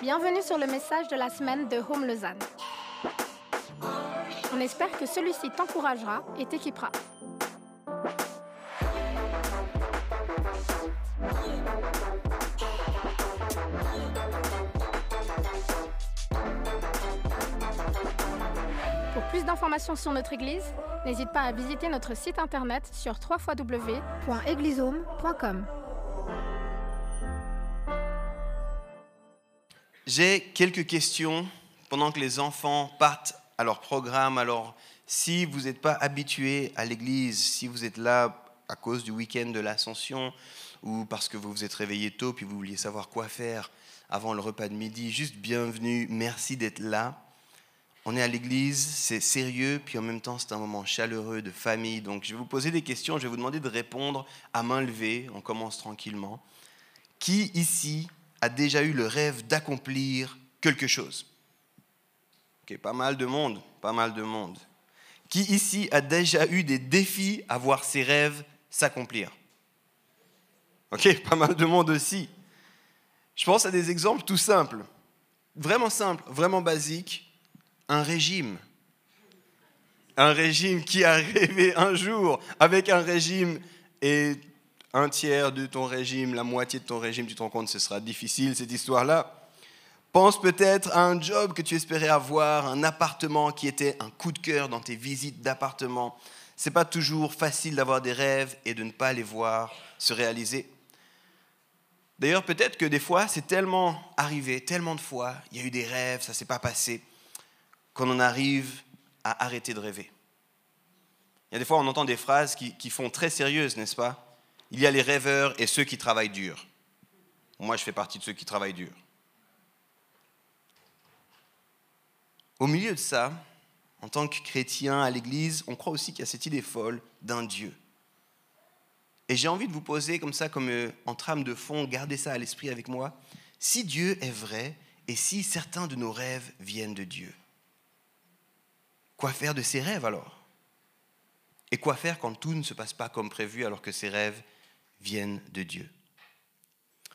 Bienvenue sur le message de la semaine de Home Lausanne. On espère que celui-ci t'encouragera et t'équipera. Pour plus d'informations sur notre Église, n'hésite pas à visiter notre site internet sur www.eglisehome.com. J'ai quelques questions pendant que les enfants partent à leur programme. Alors, si vous n'êtes pas habitué à l'église, si vous êtes là à cause du week-end de l'Ascension ou parce que vous vous êtes réveillé tôt puis vous vouliez savoir quoi faire avant le repas de midi, juste bienvenue, merci d'être là. On est à l'église, c'est sérieux, puis en même temps c'est un moment chaleureux de famille. Donc je vais vous poser des questions, je vais vous demander de répondre à main levée, on commence tranquillement. Qui ici a déjà eu le rêve d'accomplir quelque chose Ok, pas mal de monde, pas mal de monde. Qui ici a déjà eu des défis à voir ses rêves s'accomplir? Ok, pas mal de monde aussi. Je pense à des exemples tout simples, vraiment simples, vraiment basiques. Un régime. Un régime qui a rêvé un jour avec un régime et un tiers de ton régime, la moitié de ton régime, tu te rends compte, ce sera difficile cette histoire-là. Pense peut-être à un job que tu espérais avoir, un appartement qui était un coup de cœur dans tes visites d'appartement. C'est pas toujours facile d'avoir des rêves et de ne pas les voir se réaliser. D'ailleurs, peut-être que des fois, c'est tellement arrivé, tellement de fois, il y a eu des rêves, ça s'est pas passé, qu'on en arrive à arrêter de rêver. Il y a des fois, on entend des phrases qui, qui font très sérieuses, n'est-ce pas? Il y a les rêveurs et ceux qui travaillent dur. Moi, je fais partie de ceux qui travaillent dur. Au milieu de ça, en tant que chrétien à l'Église, on croit aussi qu'il y a cette idée folle d'un Dieu. Et j'ai envie de vous poser comme ça, comme euh, en trame de fond, gardez ça à l'esprit avec moi. Si Dieu est vrai et si certains de nos rêves viennent de Dieu, quoi faire de ces rêves alors? Et quoi faire quand tout ne se passe pas comme prévu alors que ces rêves viennent de Dieu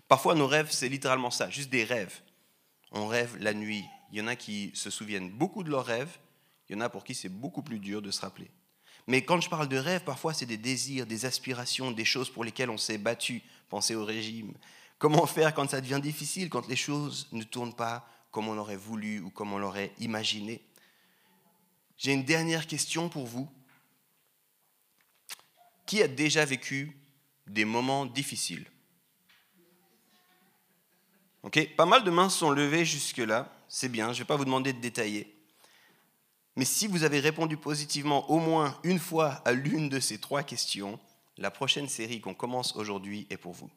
Parfois nos rêves, c'est littéralement ça, juste des rêves. On rêve la nuit. Il y en a qui se souviennent beaucoup de leurs rêves, il y en a pour qui c'est beaucoup plus dur de se rappeler. Mais quand je parle de rêves, parfois c'est des désirs, des aspirations, des choses pour lesquelles on s'est battu. Pensez au régime. Comment faire quand ça devient difficile, quand les choses ne tournent pas comme on aurait voulu ou comme on l'aurait imaginé? J'ai une dernière question pour vous. Qui a déjà vécu des moments difficiles pas mal de mains sont levées jusque-là. C'est bien, je ne vais pas vous demander de détailler. Mais si vous avez répondu positivement au moins une fois à l'une de ces trois questions, la prochaine série qu'on commence aujourd'hui est pour vous.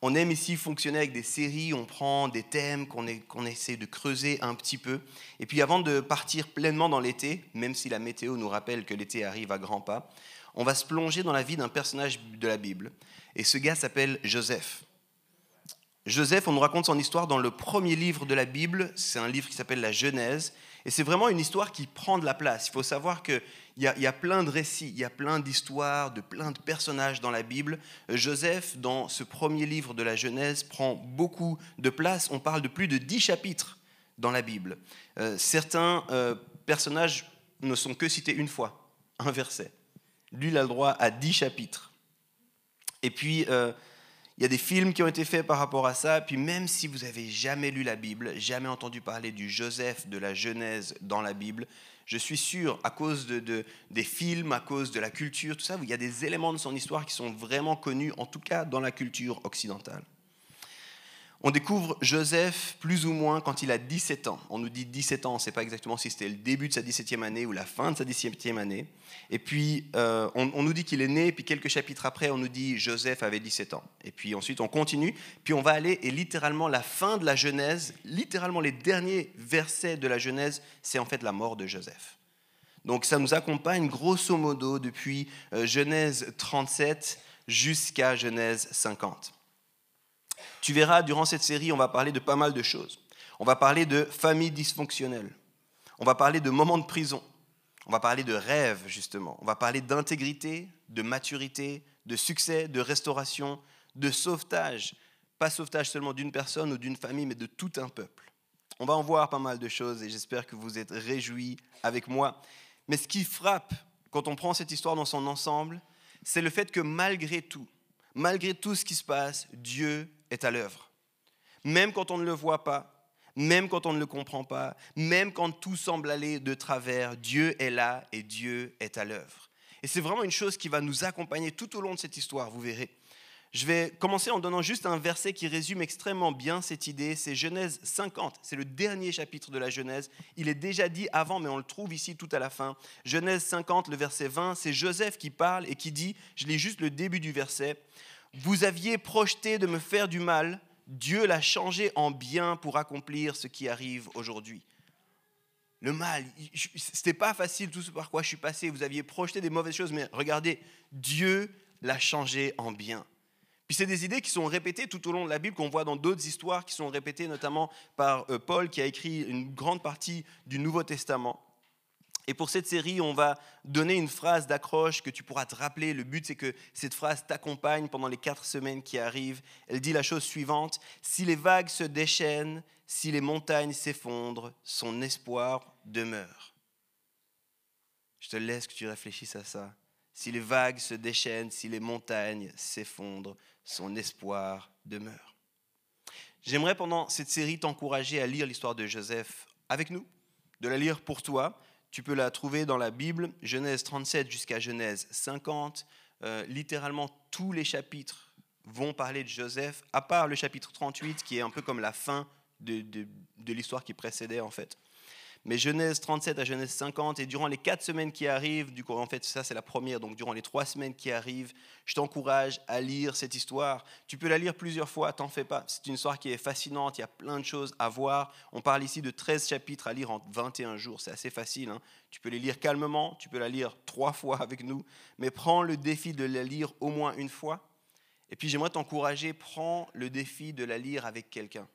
On aime ici fonctionner avec des séries, on prend des thèmes qu'on essaie de creuser un petit peu. Et puis avant de partir pleinement dans l'été, même si la météo nous rappelle que l'été arrive à grands pas, on va se plonger dans la vie d'un personnage de la Bible. Et ce gars s'appelle Joseph. Joseph, on nous raconte son histoire dans le premier livre de la Bible, c'est un livre qui s'appelle la Genèse, et c'est vraiment une histoire qui prend de la place. Il faut savoir qu'il y, a, y a plein de récits, il y a plein d'histoires, de plein de personnages dans la Bible. Joseph, dans ce premier livre de la Genèse, prend beaucoup de place. On parle de plus de dix chapitres dans la Bible. Euh, certains euh, personnages ne sont que cités une fois, un verset. Lui, il a le droit à dix chapitres. Et puis, euh, il y a des films qui ont été faits par rapport à ça. Puis même si vous avez jamais lu la Bible, jamais entendu parler du Joseph de la Genèse dans la Bible, je suis sûr, à cause de, des films, à cause de la culture, tout ça, il y a des éléments de son histoire qui sont vraiment connus, en tout cas dans la culture occidentale. On découvre Joseph plus ou moins quand il a 17 ans. On nous dit 17 ans, on ne sait pas exactement si c'était le début de sa 17e année ou la fin de sa 17e année. Et puis, euh, on, on, nous dit qu'il est né, et puis quelques chapitres après, on nous dit Joseph avait 17 ans. Et puis ensuite, on continue, puis on va aller, et littéralement, la fin de la Genèse, littéralement les derniers versets de la Genèse, c'est en fait la mort de Joseph. Donc ça nous accompagne grosso modo depuis euh, Genèse 37 jusqu'à Genèse 50. Tu verras, durant cette série, on va parler de pas mal de choses. On va parler de famille dysfonctionnelle. On va parler de moments de prison. On va parler de rêve, justement. On va parler d'intégrité, de maturité, de succès, de restauration, de sauvetage, pas sauvetage seulement d'une personne ou d'une famille, mais de tout un peuple. On va en voir pas mal de choses et j'espère que vous êtes réjouis avec moi. Mais ce qui frappe quand on prend cette histoire dans son ensemble, c'est le fait que malgré tout, malgré tout ce qui se passe, Dieu est à l'œuvre. Même quand on ne le voit pas, même quand on ne le comprend pas, même quand tout semble aller de travers, Dieu est là et Dieu est à l'œuvre. Et c'est vraiment une chose qui va nous accompagner tout au long de cette histoire, vous verrez. Je vais commencer en donnant juste un verset qui résume extrêmement bien cette idée. C'est Genèse 50. C'est le dernier chapitre de la Genèse. Il est déjà dit avant, mais on le trouve ici tout à la fin. Genèse 50, le verset 20, c'est Joseph qui parle et qui dit, je lis juste le début du verset, Vous aviez projeté de me faire du mal, Dieu l'a changé en bien pour accomplir ce qui arrive aujourd'hui. Le mal, ce n'était pas facile tout ce par quoi je suis passé. Vous aviez projeté des mauvaises choses, mais regardez, Dieu l'a changé en bien. Puis c'est des idées qui sont répétées tout au long de la Bible, qu'on voit dans d'autres histoires qui sont répétées notamment par euh, Paul qui a écrit une grande partie du Nouveau Testament. Et pour cette série, on va donner une phrase d'accroche que tu pourras te rappeler. Le but, c'est que cette phrase t'accompagne pendant les quatre semaines qui arrivent. Elle dit la chose suivante, Si les vagues se déchaînent, si les montagnes s'effondrent, son espoir demeure. Je te laisse que tu réfléchisses à ça. Si les vagues se déchaînent, si les montagnes s'effondrent, son espoir demeure. J'aimerais pendant cette série t'encourager à lire l'histoire de Joseph avec nous, de la lire pour toi. Tu peux la trouver dans la Bible, Genèse 37 jusqu'à Genèse 50. Euh, littéralement, tous les chapitres vont parler de Joseph, à part le chapitre 38 qui est un peu comme la fin de, de l'histoire qui précédait en fait mais Genèse 37 à Genèse 50, et durant les quatre semaines qui arrivent, du coup, en fait, ça c'est la première, donc durant les trois semaines qui arrivent, je t'encourage à lire cette histoire. Tu peux la lire plusieurs fois, t'en fais pas. C'est une histoire qui est fascinante, il y a plein de choses à voir. On parle ici de 13 chapitres à lire en 21 jours, c'est assez facile. Hein. Tu peux les lire calmement, tu peux la lire trois fois avec nous, mais prends le défi de la lire au moins une fois. Et puis j'aimerais t'encourager, prends le défi de la lire avec quelqu'un.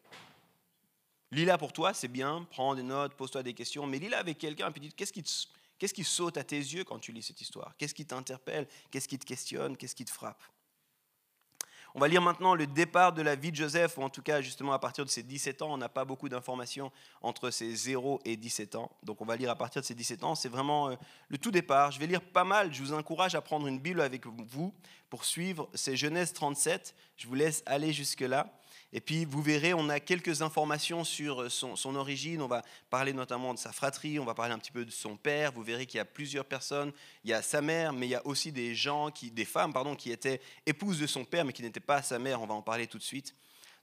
Lis-la pour toi, c'est bien, prends des notes, pose-toi des questions, mais lis-la avec quelqu'un et puis qu'est-ce qui, qui saute à tes yeux quand tu lis cette histoire? Qu'est-ce qui t'interpelle? Qu'est-ce qui te questionne? Qu'est-ce qui te frappe? On va lire maintenant le départ de la vie de Joseph, ou en tout cas justement à partir de ses 17 ans. On n'a pas beaucoup d'informations entre ses 0 et 17 ans. Donc on va lire à partir de ses 17 ans. C'est vraiment euh, le tout départ. Je vais lire pas mal. Je vous encourage à prendre une Bible avec vous pour suivre. C'est Genèse 37. Je vous laisse aller jusque-là. Et puis, vous verrez, on a quelques informations sur euh, son, origine. On va parler notamment de sa fratrie, on va parler un petit peu de son père. Vous verrez qu'il y a plusieurs personnes. Il y a sa mère, mais il y a aussi des gens, qui, des femmes pardon, qui étaient épouses de son père, mais qui n'étaient pas sa mère. On va en parler tout de suite.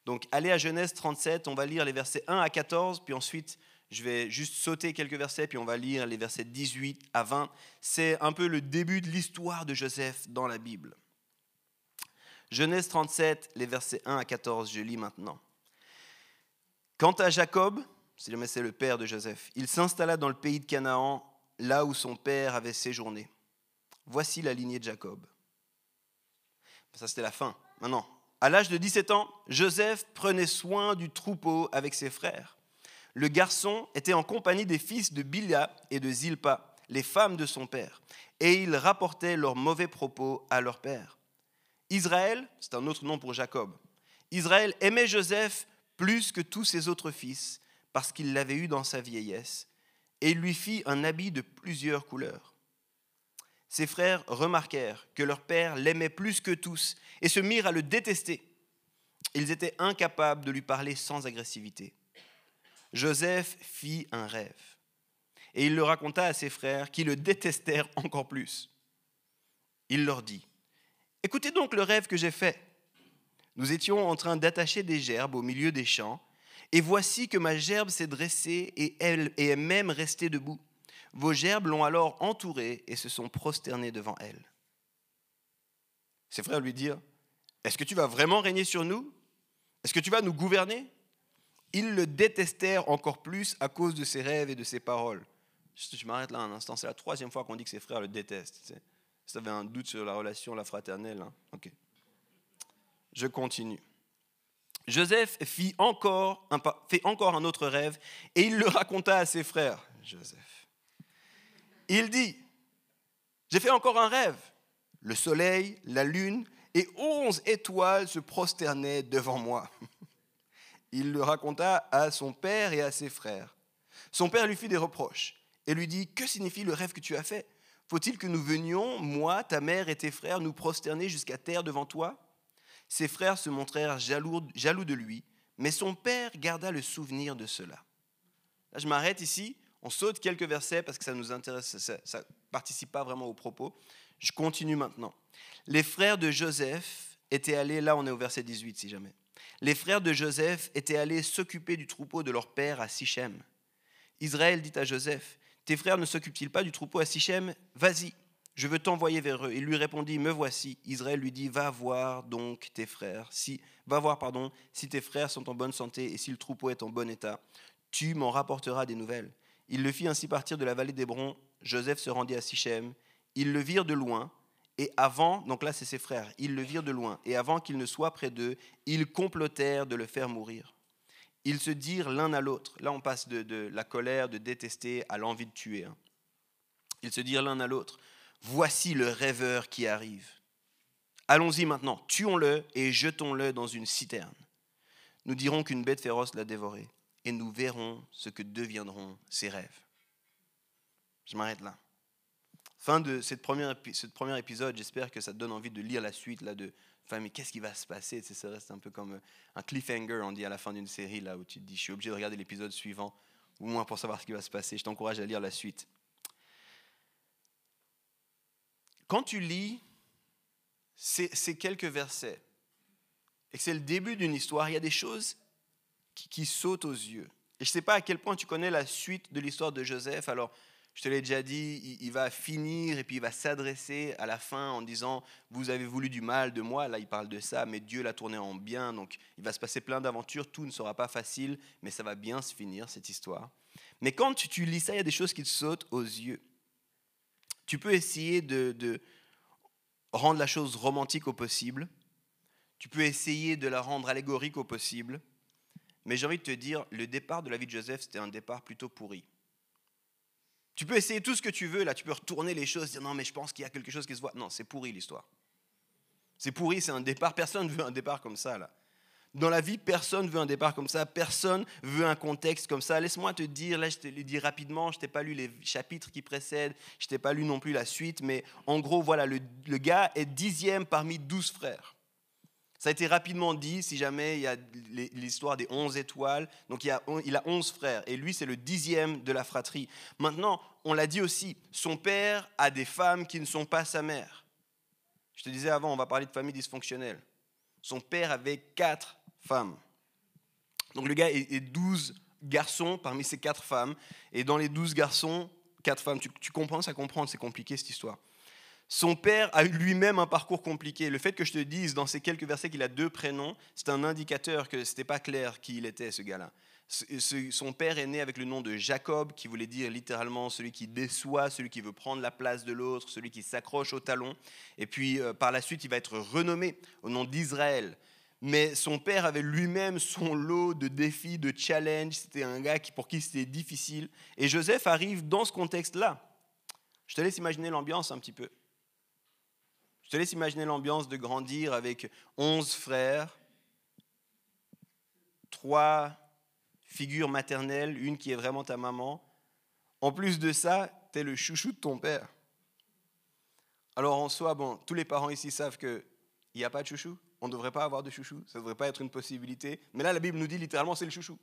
Donc, allez à Genèse 37, on va lire les versets 1 à 14, puis ensuite, je vais juste sauter quelques versets, puis on va lire les versets 18 à 20. C'est un peu le début de l'histoire de Joseph dans la Bible. Genèse 37, les versets 1 à 14, je lis maintenant. Quant à Jacob, c'est le père de Joseph, il s'installa dans le pays de Canaan, là où son père avait séjourné. Voici la lignée de Jacob. Ça, c'était la fin. Maintenant, à l'âge de 17 ans, Joseph prenait soin du troupeau avec ses frères. Le garçon était en compagnie des fils de Bilha et de Zilpa, les femmes de son père, et il rapportait leurs mauvais propos à leur père. Israël, c'est un autre nom pour Jacob. Israël aimait Joseph plus que tous ses autres fils parce qu'il l'avait eu dans sa vieillesse et il lui fit un habit de plusieurs couleurs. Ses frères remarquèrent que leur père l'aimait plus que tous et se mirent à le détester. Ils étaient incapables de lui parler sans agressivité. Joseph fit un rêve et il le raconta à ses frères qui le détestèrent encore plus. Il leur dit, Écoutez donc le rêve que j'ai fait. Nous étions en train d'attacher des gerbes au milieu des champs, et voici que ma gerbe s'est dressée et elle est même restée debout. Vos gerbes l'ont alors entourée et se sont prosternés devant elle. Ses frères lui dirent, Est-ce que tu vas vraiment régner sur nous? Est-ce que tu vas nous gouverner? Ils le détestèrent encore plus à cause de ses rêves et de ses paroles. Je m'arrête là un instant, c'est la troisième fois qu'on dit que ses frères le détestent. Si vous avez un doute sur la relation, la fraternelle, hein. Je continue. Joseph fit encore, un, fait encore un autre rêve et il le raconta à ses frères. Joseph. Il dit, j'ai fait encore un rêve. Le soleil, la lune et onze étoiles se prosternaient devant moi. Il le raconta à son père et à ses frères. Son père lui fit des reproches et lui dit, Que signifie le rêve que tu as fait? Faut-il que nous venions, moi, ta mère et tes frères, nous prosterner jusqu'à terre devant toi? Ses frères se montrèrent jaloux, de lui, mais son père garda le souvenir de cela. Là, je m'arrête ici, on saute quelques versets parce que ça nous intéresse, ça ne participe pas vraiment au propos. Je continue maintenant. Les frères de Joseph étaient allés, là on est au verset 18 si jamais. Les frères de Joseph étaient allés s'occuper du troupeau de leur père à Sichem. Israël dit à Joseph, Tes frères ne s'occupent-ils pas du troupeau à Sichem? Vas-y, je veux t'envoyer vers eux. Il lui répondit, Me voici. Israël lui dit, Va voir donc tes frères, si, va voir pardon, si tes frères sont en bonne santé et si le troupeau est en bon état. Tu m'en rapporteras des nouvelles. Il le fit ainsi partir de la vallée d'Hébron. Joseph se rendit à Sichem. Ils le virent de loin, et avant, donc là c'est ses frères, ils le virent de loin, et avant qu'il ne soit près d'eux, ils complotèrent de le faire mourir. Ils se dirent l'un à l'autre, là on passe de, la colère, de détester, à l'envie de tuer. Hein. Ils se dirent l'un à l'autre, voici le rêveur qui arrive. Allons-y maintenant, tuons-le et jetons-le dans une citerne. Nous dirons qu'une bête féroce l'a dévoré, et nous verrons ce que deviendront ses rêves. Je m'arrête là. Fin de cette première, ce premier épisode, j'espère que ça te donne envie de lire la suite, là, de, enfin, mais qu'est-ce qui va se passer? Ça reste un peu comme euh, un cliffhanger, on dit à la fin d'une série, là, où tu te dis, je suis obligé de regarder l'épisode suivant, au moins pour savoir ce qui va se passer. Je t'encourage à lire la suite. Quand tu lis ces, ces quelques versets, et que c'est le début d'une histoire, il y a des choses qui, qui sautent aux yeux. Et je ne sais pas à quel point tu connais la suite de l'histoire de Joseph, alors je te l'ai déjà dit, il va finir et puis il va s'adresser à la fin en disant Vous avez voulu du mal de moi. Là, il parle de ça, mais Dieu l'a tourné en bien. Donc, il va se passer plein d'aventures. Tout ne sera pas facile, mais ça va bien se finir, cette histoire. Mais quand tu, lis ça, il y a des choses qui te sautent aux yeux. Tu peux essayer de, rendre la chose romantique au possible. Tu peux essayer de la rendre allégorique au possible. Mais j'ai envie de te dire le départ de la vie de Joseph, c'était un départ plutôt pourri. Tu peux essayer tout ce que tu veux, là, tu peux retourner les choses, dire non, mais je pense qu'il y a quelque chose qui se voit. Non, c'est pourri l'histoire. C'est pourri, c'est un départ. Personne ne veut un départ comme ça, là. Dans la vie, personne ne veut un départ comme ça, personne veut un contexte comme ça. Laisse-moi te dire, là je te l'ai dit rapidement, je t'ai pas lu les chapitres qui précèdent, je t'ai pas lu non plus la suite, mais en gros, voilà, le, le gars est dixième parmi douze frères. Ça a été rapidement dit, si jamais il y a l'histoire des onze étoiles. Donc il, a, il a onze frères, et lui c'est le dixième de la fratrie. Maintenant, on l'a dit aussi, son père a des femmes qui ne sont pas sa mère. Je te disais avant, on va parler de famille dysfonctionnelle. Son père avait quatre femmes. Donc le gars est douze garçons parmi ces quatre femmes, et dans les douze garçons, quatre femmes. Tu, tu comprends, ça comprend, c'est compliqué cette histoire. Son père a lui-même un parcours compliqué. Le fait que je te dise dans ces quelques versets qu'il a deux prénoms, c'est un indicateur que ce n'était pas clair qui il était, ce gars-là. Son père est né avec le nom de Jacob, qui voulait dire littéralement celui qui déçoit, celui qui veut prendre la place de l'autre, celui qui s'accroche au talon. Et puis euh, par la suite, il va être renommé au nom d'Israël. Mais son père avait lui-même son lot de défis, de challenges. C'était un gars pour qui c'était difficile. Et Joseph arrive dans ce contexte-là. Je te laisse imaginer l'ambiance un petit peu. Je te laisse imaginer l'ambiance de grandir avec onze frères, trois figures maternelles, une qui est vraiment ta maman. En plus de ça, tu es le chouchou de ton père. Alors en soi, bon, tous les parents ici savent qu'il n'y a pas de chouchou. On ne devrait pas avoir de chouchou. Ça ne devrait pas être une possibilité. Mais là, la Bible nous dit littéralement c'est le chouchou.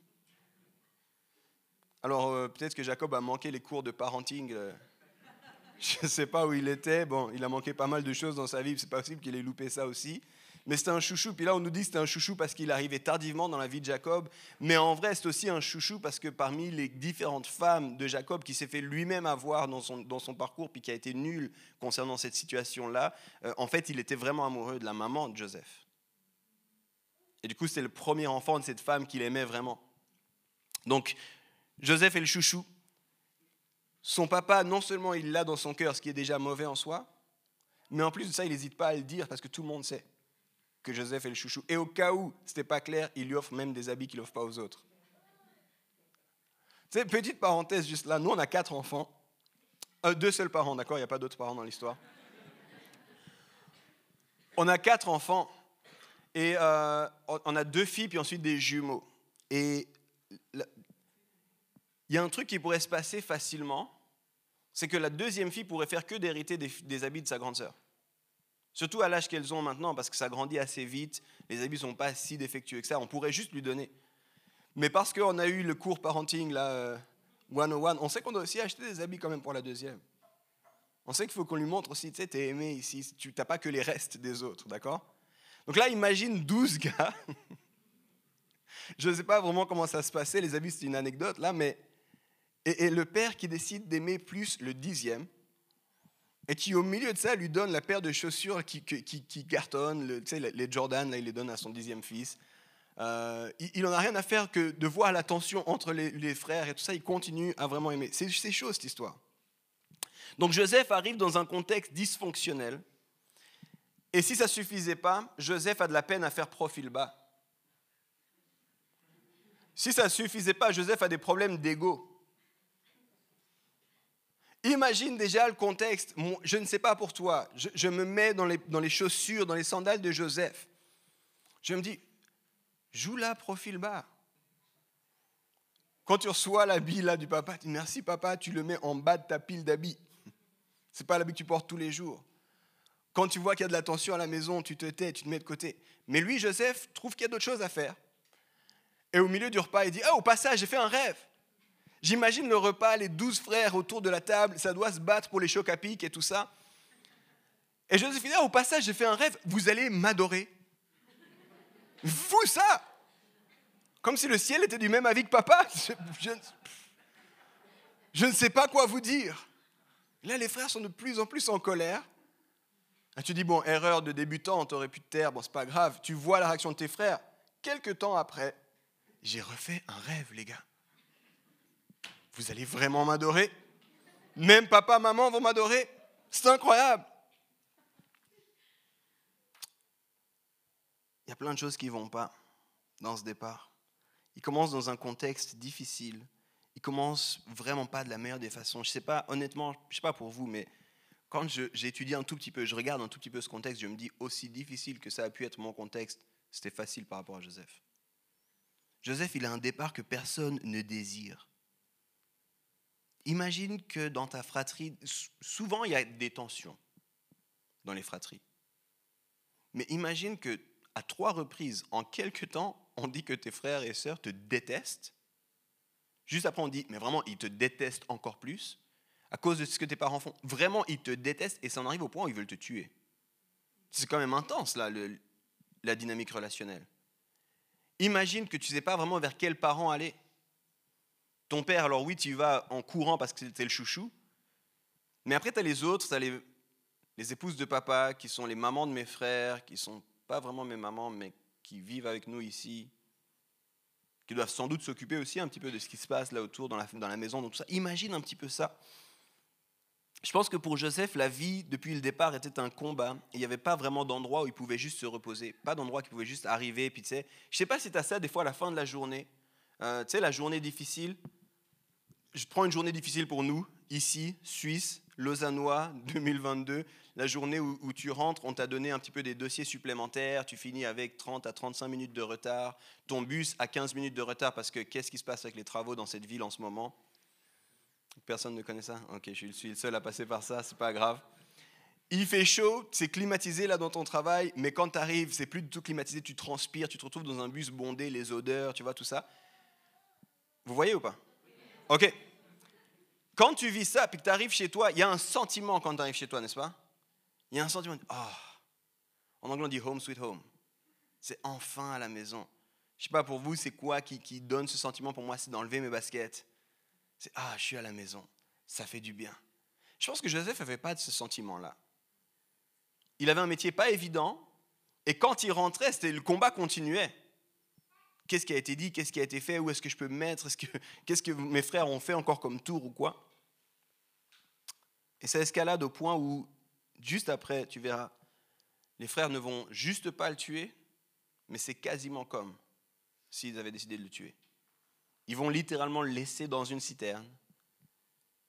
Alors euh, peut-être que Jacob a manqué les cours de parenting. Euh, je ne sais pas où il était. Bon, il a manqué pas mal de choses dans sa vie. C'est possible qu'il ait loupé ça aussi. Mais c'était un chouchou. Puis là, on nous dit que c'était un chouchou parce qu'il arrivait tardivement dans la vie de Jacob. Mais en vrai, c'est aussi un chouchou parce que parmi les différentes femmes de Jacob qui s'est fait lui-même avoir dans son, dans son parcours, puis qui a été nul concernant cette situation-là, euh, en fait, il était vraiment amoureux de la maman de Joseph. Et du coup, c'est le premier enfant de cette femme qu'il aimait vraiment. Donc, Joseph est le chouchou. Son papa, non seulement il l'a dans son cœur, ce qui est déjà mauvais en soi, mais en plus de ça, il n'hésite pas à le dire parce que tout le monde sait que Joseph est le chouchou. Et au cas où ce n'était pas clair, il lui offre même des habits qu'il n'offre pas aux autres. C'est petite parenthèse juste là. Nous, on a quatre enfants. Euh, deux seuls parents, d'accord? Il n'y a pas d'autres parents dans l'histoire. On a quatre enfants. Et euh, on a deux filles, puis ensuite des jumeaux. Et il y a un truc qui pourrait se passer facilement, c'est que la deuxième fille pourrait faire que d'hériter des, habits de sa grande sœur. Surtout à l'âge qu'elles ont maintenant, parce que ça grandit assez vite, les habits ne sont pas si défectueux que ça, on pourrait juste lui donner. Mais parce qu'on a eu le cours parenting, là, 101, on sait qu'on doit aussi acheter des habits quand même pour la deuxième. On sait qu'il faut qu'on lui montre aussi, tu sais, t'es aimé ici, tu n'as pas que les restes des autres, d'accord? Donc là, imagine 12 gars. Je ne sais pas vraiment comment ça se passait, les habits, c'est une anecdote là, mais. Et, le père qui décide d'aimer plus le dixième, et qui au milieu de ça lui donne la paire de chaussures qui, qui, cartonne, le, les Jordan, il les donne à son dixième fils. Euh, il n'en a rien à faire que de voir la tension entre les, frères et tout ça, il continue à vraiment aimer. C'est chaud cette histoire. Donc Joseph arrive dans un contexte dysfonctionnel, et si ça ne suffisait pas, Joseph a de la peine à faire profil bas. Si ça ne suffisait pas, Joseph a des problèmes d'ego. Imagine déjà le contexte. Je ne sais pas pour toi. Je, me mets dans les, dans les, chaussures, dans les sandales de Joseph. Je me dis, joue là, profil bas. Quand tu reçois l'habit là du papa, tu dis merci papa, tu le mets en bas de ta pile d'habits. Ce n'est pas l'habit que tu portes tous les jours. Quand tu vois qu'il y a de la tension à la maison, tu te tais, tu te mets de côté. Mais lui, Joseph, trouve qu'il y a d'autres choses à faire. Et au milieu du repas, il dit Ah, au passage, j'ai fait un rêve. J'imagine le repas, les douze frères autour de la table, ça doit se battre pour les chocs à pic et tout ça. Et Ah, au passage, j'ai fait un rêve, vous allez m'adorer. Fou ça Comme si le ciel était du même avis que papa. Je, ne sais pas quoi vous dire. Là, les frères sont de plus en plus en colère. Et tu dis, bon, erreur de débutant, t'aurais pu te taire, bon, c'est pas grave. Tu vois la réaction de tes frères. Quelques temps après, j'ai refait un rêve, les gars. Vous allez vraiment m'adorer Même papa, maman vont m'adorer C'est incroyable Il y a plein de choses qui ne vont pas dans ce départ. Il commence dans un contexte difficile. Il commence vraiment pas de la meilleure des façons. Je sais pas, honnêtement, je sais pas pour vous, mais quand j'ai étudié un tout petit peu, je regarde un tout petit peu ce contexte, je me dis aussi difficile que ça a pu être mon contexte, c'était facile par rapport à Joseph. Joseph, il a un départ que personne ne désire. Imagine que dans ta fratrie, souvent il y a des tensions dans les fratries. Mais imagine que à trois reprises, en quelques temps, on dit que tes frères et sœurs te détestent. Juste après, on dit, mais vraiment, ils te détestent encore plus à cause de ce que tes parents font. Vraiment, ils te détestent et ça en arrive au point où ils veulent te tuer. C'est quand même intense, là, la dynamique relationnelle. Imagine que tu ne sais pas vraiment vers quel parent aller. Ton père, alors oui, tu y vas en courant parce que c'était le chouchou, mais après, tu as les autres, tu as les, épouses de papa, qui sont les mamans de mes frères, qui sont pas vraiment mes mamans, mais qui vivent avec nous ici, qui doivent sans doute s'occuper aussi un petit peu de ce qui se passe là autour dans la, maison, tout ça. Imagine un petit peu ça. Je pense que pour Joseph, la vie, depuis le départ, était un combat. Il n'y avait pas vraiment d'endroit où il pouvait juste se reposer. Pas d'endroit il pouvait juste arriver. Puis, tu sais, je sais pas si tu as ça des fois à la fin de la journée. Euh, tu sais, la journée difficile. Je prends une journée difficile pour nous, ici, Suisse, Lausannois, 2022. La journée où, tu rentres, on t'a donné un petit peu des dossiers supplémentaires. Tu finis avec 30 à 35 minutes de retard. Ton bus a 15 minutes de retard parce que qu'est-ce qui se passe avec les travaux dans cette ville en ce moment? Personne ne connaît ça? Ok, je suis le seul à passer par ça, c'est pas grave. Il fait chaud, c'est climatisé là dans ton travail, mais quand tu arrives, c'est plus du tout climatisé, tu transpires, tu te retrouves dans un bus bondé, les odeurs, tu vois, tout ça. Vous voyez ou pas? Ok. Quand tu vis ça, puis que tu arrives chez toi, il y a un sentiment quand tu arrives chez toi, n'est-ce pas? Il y a un sentiment Ah En anglais, on dit home sweet home. C'est enfin à la maison. Je sais pas pour vous, c'est quoi qui, qui donne ce sentiment Pour moi, c'est d'enlever mes baskets, c'est Ah, je suis à la maison, ça fait du bien. Je pense que Joseph n'avait pas de ce sentiment-là. Il avait un métier pas évident, et quand il rentrait, c'était le combat continuait. Qu'est-ce qui a été dit Qu'est-ce qui a été fait Où est-ce que je peux me mettre Qu'est-ce que mes frères ont fait encore comme tour ou quoi Et ça escalade au point où, juste après, tu verras, les frères ne vont juste pas le tuer, mais c'est quasiment comme s'ils avaient décidé de le tuer. Ils vont littéralement le laisser dans une citerne,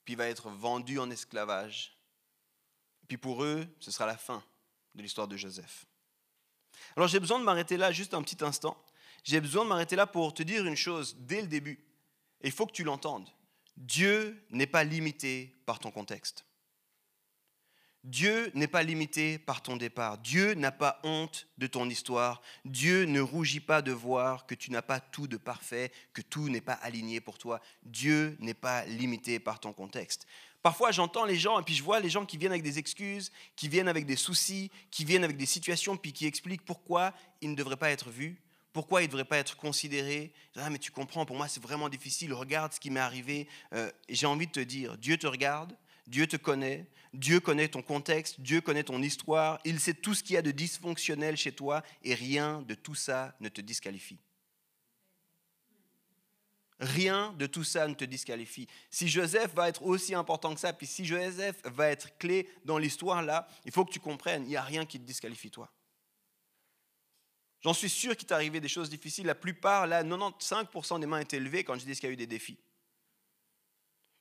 puis il va être vendu en esclavage. Puis pour eux, ce sera la fin de l'histoire de Joseph. Alors j'ai besoin de m'arrêter là juste un petit instant. J'ai besoin de m'arrêter là pour te dire une chose dès le début. Il faut que tu l'entendes. Dieu n'est pas limité par ton contexte. Dieu n'est pas limité par ton départ. Dieu n'a pas honte de ton histoire. Dieu ne rougit pas de voir que tu n'as pas tout de parfait, que tout n'est pas aligné pour toi. Dieu n'est pas limité par ton contexte. Parfois, j'entends les gens, et puis je vois les gens qui viennent avec des excuses, qui viennent avec des soucis, qui viennent avec des situations, puis qui expliquent pourquoi ils ne devraient pas être vus, pourquoi ils ne devraient pas être considérés. Ah, mais tu comprends, pour moi, c'est vraiment difficile. Regarde ce qui m'est arrivé. Euh, j'ai envie de te dire, Dieu te regarde, Dieu te connaît, Dieu connaît ton contexte, Dieu connaît ton histoire, il sait tout ce qu'il y a de dysfonctionnel chez toi et rien de tout ça ne te disqualifie. Rien de tout ça ne te disqualifie. Si Joseph va être aussi important que ça, puis si Joseph va être clé dans l'histoire là, il faut que tu comprennes, il n'y a rien qui te disqualifie toi. J'en suis sûr qu'il t'est arrivé des choses difficiles. La plupart, là, 95% des mains étaient levées quand je dis qu'il y a eu des défis.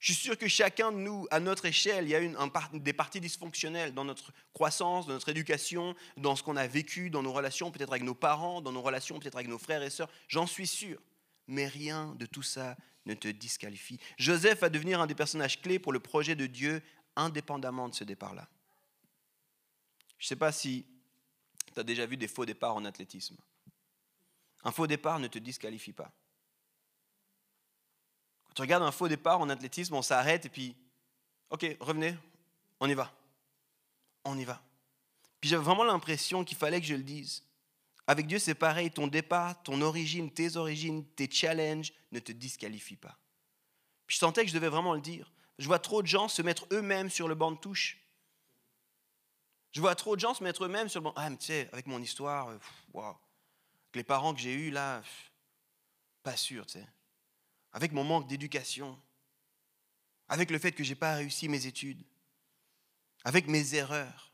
Je suis sûr que chacun de nous, à notre échelle, il y a une, des parties dysfonctionnelles dans notre croissance, dans notre éducation, dans ce qu'on a vécu, dans nos relations peut-être avec nos parents, dans nos relations peut-être avec nos frères et sœurs. J'en suis sûr. Mais rien de tout ça ne te disqualifie. Joseph va devenir un des personnages clés pour le projet de Dieu, indépendamment de ce départ-là. Je ne sais pas si tu as déjà vu des faux départs en athlétisme. Un faux départ ne te disqualifie pas. Tu regardes un faux départ en athlétisme, on s'arrête et puis, ok, revenez, on y va. On y va. Puis j'avais vraiment l'impression qu'il fallait que je le dise. Avec Dieu, c'est pareil, ton départ, ton origine, tes origines, tes challenges ne te disqualifient pas. Puis je sentais que je devais vraiment le dire. Je vois trop de gens se mettre eux-mêmes sur le banc de touche. Je vois trop de gens se mettre eux-mêmes sur le banc. Ah, mais tu sais, avec mon histoire, euh, waouh. Les parents que j'ai eus, là, pas sûr, tu sais avec mon manque d'éducation, avec le fait que je n'ai pas réussi mes études, avec mes erreurs,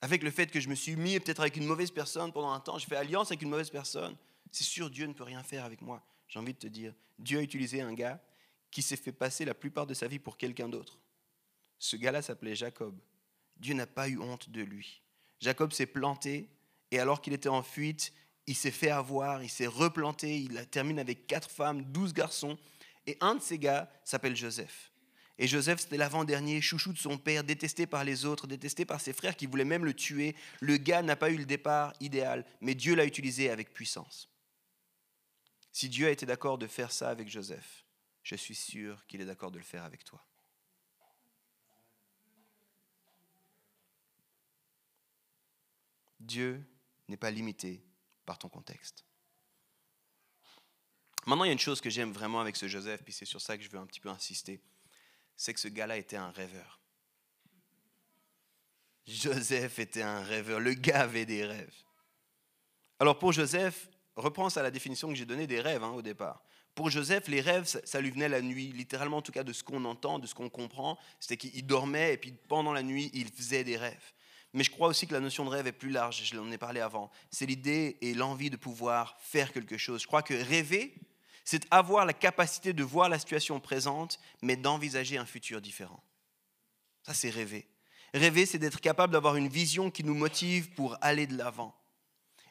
avec le fait que je me suis mis peut-être avec une mauvaise personne pendant un temps, j'ai fait alliance avec une mauvaise personne, c'est sûr, Dieu ne peut rien faire avec moi. J'ai envie de te dire, Dieu a utilisé un gars qui s'est fait passer la plupart de sa vie pour quelqu'un d'autre. Ce gars-là s'appelait Jacob. Dieu n'a pas eu honte de lui. Jacob s'est planté et alors qu'il était en fuite, il s'est fait avoir, il s'est replanté, il termine avec quatre femmes, douze garçons. Et un de ces gars s'appelle Joseph. Et Joseph, c'était l'avant-dernier, chouchou de son père, détesté par les autres, détesté par ses frères qui voulaient même le tuer. Le gars n'a pas eu le départ idéal, mais Dieu l'a utilisé avec puissance. Si Dieu a été d'accord de faire ça avec Joseph, je suis sûr qu'il est d'accord de le faire avec toi. Dieu n'est pas limité par ton contexte. Maintenant, il y a une chose que j'aime vraiment avec ce Joseph, puis c'est sur ça que je veux un petit peu insister, c'est que ce gars-là était un rêveur. Joseph était un rêveur, le gars avait des rêves. Alors pour Joseph, repense à la définition que j'ai donnée des rêves hein, au départ. Pour Joseph, les rêves, ça, lui venait la nuit, littéralement en tout cas de ce qu'on entend, de ce qu'on comprend, c'était qu'il dormait et puis pendant la nuit, il faisait des rêves. Mais je crois aussi que la notion de rêve est plus large, je l'en ai parlé avant. C'est l'idée et l'envie de pouvoir faire quelque chose. Je crois que rêver, c'est avoir la capacité de voir la situation présente, mais d'envisager un futur différent. Ça, c'est rêver. Rêver, c'est d'être capable d'avoir une vision qui nous motive pour aller de l'avant.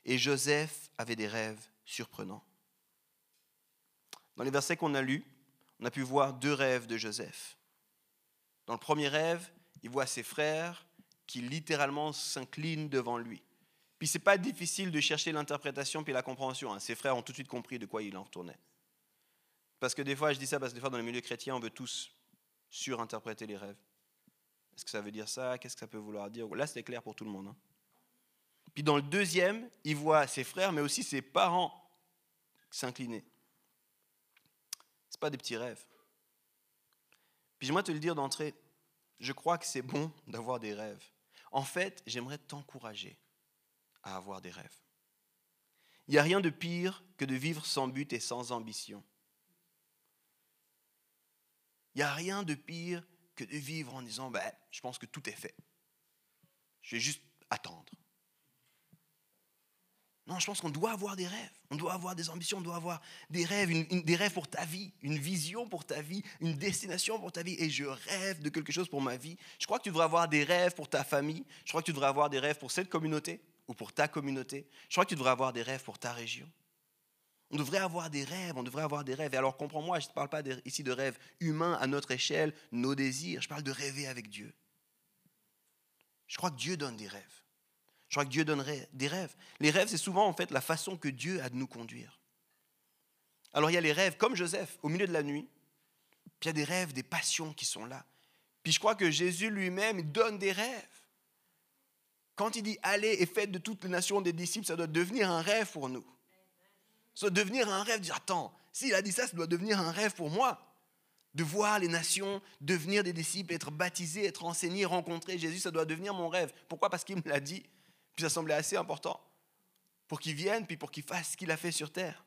Et Joseph avait des rêves surprenants. Dans les versets qu'on a lus, on a pu voir deux rêves de Joseph. Dans le premier rêve, il voit ses frères qui littéralement s'incline devant lui. Puis c'est pas difficile de chercher l'interprétation puis la compréhension. Hein. Ses frères ont tout de suite compris de quoi il en retournait. Parce que des fois, je dis ça parce que des fois dans les milieux chrétiens, on veut tous surinterpréter les rêves. Est-ce que ça veut dire ça? Qu'est-ce que ça peut vouloir dire? Là, c'est clair pour tout le monde. Hein. Puis dans le deuxième, il voit ses frères, mais aussi ses parents s'incliner. Ce pas des petits rêves. Puis j'aimerais te le dire d'entrée, je crois que c'est bon d'avoir des rêves. En fait, j'aimerais t'encourager à avoir des rêves. Il n'y a rien de pire que de vivre sans but et sans ambition. Il n'y a rien de pire que de vivre en disant, ben, je pense que tout est fait. Je vais juste attendre. Non, je pense qu'on doit avoir des rêves, on doit avoir des ambitions, on doit avoir des rêves, des rêves pour ta vie, une vision pour ta vie, une destination pour ta vie. Et je rêve de quelque chose pour ma vie. Je crois que tu devrais avoir des rêves pour ta famille. Je crois que tu devrais avoir des rêves pour cette communauté. ou pour ta communauté. Je crois que tu devrais avoir des rêves pour ta région. On devrait avoir des rêves, on devrait avoir des rêves. Et alors comprends-moi, je ne parle pas ici de rêves humains à notre échelle, nos désirs. Je parle de rêver avec Dieu. Je crois que Dieu donne des rêves. Je crois que Dieu donnerait des rêves. Les rêves, c'est souvent en fait la façon que Dieu a de nous conduire. Alors il y a les rêves comme Joseph au milieu de la nuit. Puis il y a des rêves, des passions qui sont là. Puis je crois que Jésus lui-même donne des rêves. Quand il dit allez et faites de toutes les nations des disciples, ça doit devenir un rêve pour nous. Ça doit devenir un rêve, dire attends, s'il a dit ça, ça doit devenir un rêve pour moi. De voir les nations devenir des disciples, être baptisés, être enseignés, rencontrer Jésus, ça doit devenir mon rêve. Pourquoi? Parce qu'il me l'a dit. Puis ça semblait assez important. Pour qu'il vienne, puis pour qu'il fasse ce qu'il a fait sur terre.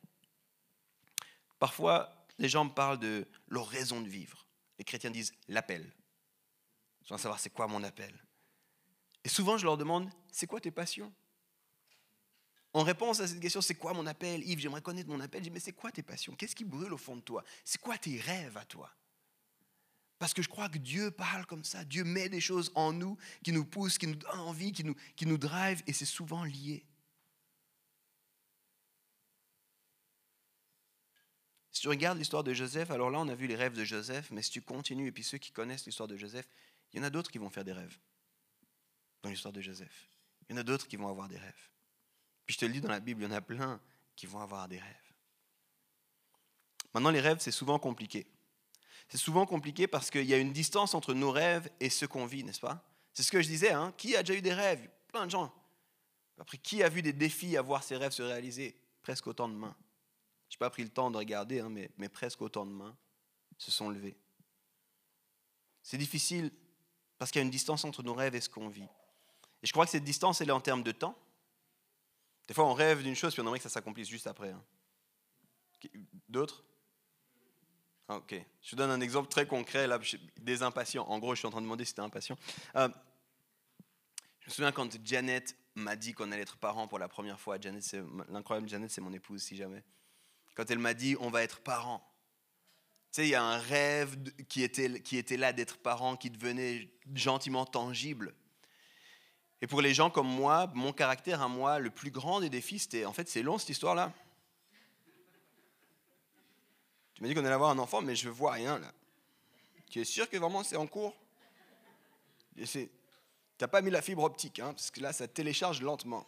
Parfois, les gens me parlent de leur raison de vivre. Les chrétiens disent l'appel. Je veux savoir c'est quoi mon appel? Et souvent, je leur demande c'est quoi tes passions? En réponse à cette question, c'est quoi mon appel? Yves, j'aimerais connaître mon appel. Je dis mais c'est quoi tes passions? Qu'est-ce qui brûle au fond de toi? C'est quoi tes rêves à toi? Parce que je crois que Dieu parle comme ça. Dieu met des choses en nous qui nous poussent, qui nous donnent envie, qui nous, qui drive, et c'est souvent lié. Si tu regardes l'histoire de Joseph, alors là, on a vu les rêves de Joseph, mais si tu continues, et puis ceux qui connaissent l'histoire de Joseph, il y en a d'autres qui vont faire des rêves dans l'histoire de Joseph. Il y en a d'autres qui vont avoir des rêves. Puis je te le dis dans la Bible, il y en a plein qui vont avoir des rêves. Maintenant, les rêves, c'est souvent compliqué. C'est souvent compliqué parce qu'il y a une distance entre nos rêves et ce qu'on vit, n'est-ce pas? C'est ce que je disais, hein qui a déjà eu des rêves? Plein de gens. Après, qui a vu des défis à voir ses rêves se réaliser Presque autant de mains? Je n'ai pas pris le temps de regarder, hein, mais, presque autant de mains se sont levées. C'est difficile parce qu'il y a une distance entre nos rêves et ce qu'on vit. Et je crois que cette distance, elle est en termes de temps. Des fois, on rêve d'une chose, puis on aimerait que ça s'accomplisse juste après. Hein. D'autres? Ok. Je vous donne un exemple très concret, là, des impatients. En gros, je suis en train de demander si tu es impatient. Euh, je me souviens quand Janet m'a dit qu'on allait être parents pour la première fois. Janet, l'incroyable Janet, c'est mon épouse, si jamais quand elle m'a dit on va être parents. Tu sais, il y a un rêve qui était, qui était là d'être parent, qui devenait gentiment tangible. Et pour les gens comme moi, mon caractère à moi, le plus grand des défis, c'était, en fait, c'est long cette histoire-là. Tu m'as dit qu'on allait avoir un enfant, mais je vois rien là. Tu es sûr que vraiment c'est en cours? Tu n'as pas mis la fibre optique, hein, parce que là, ça télécharge lentement.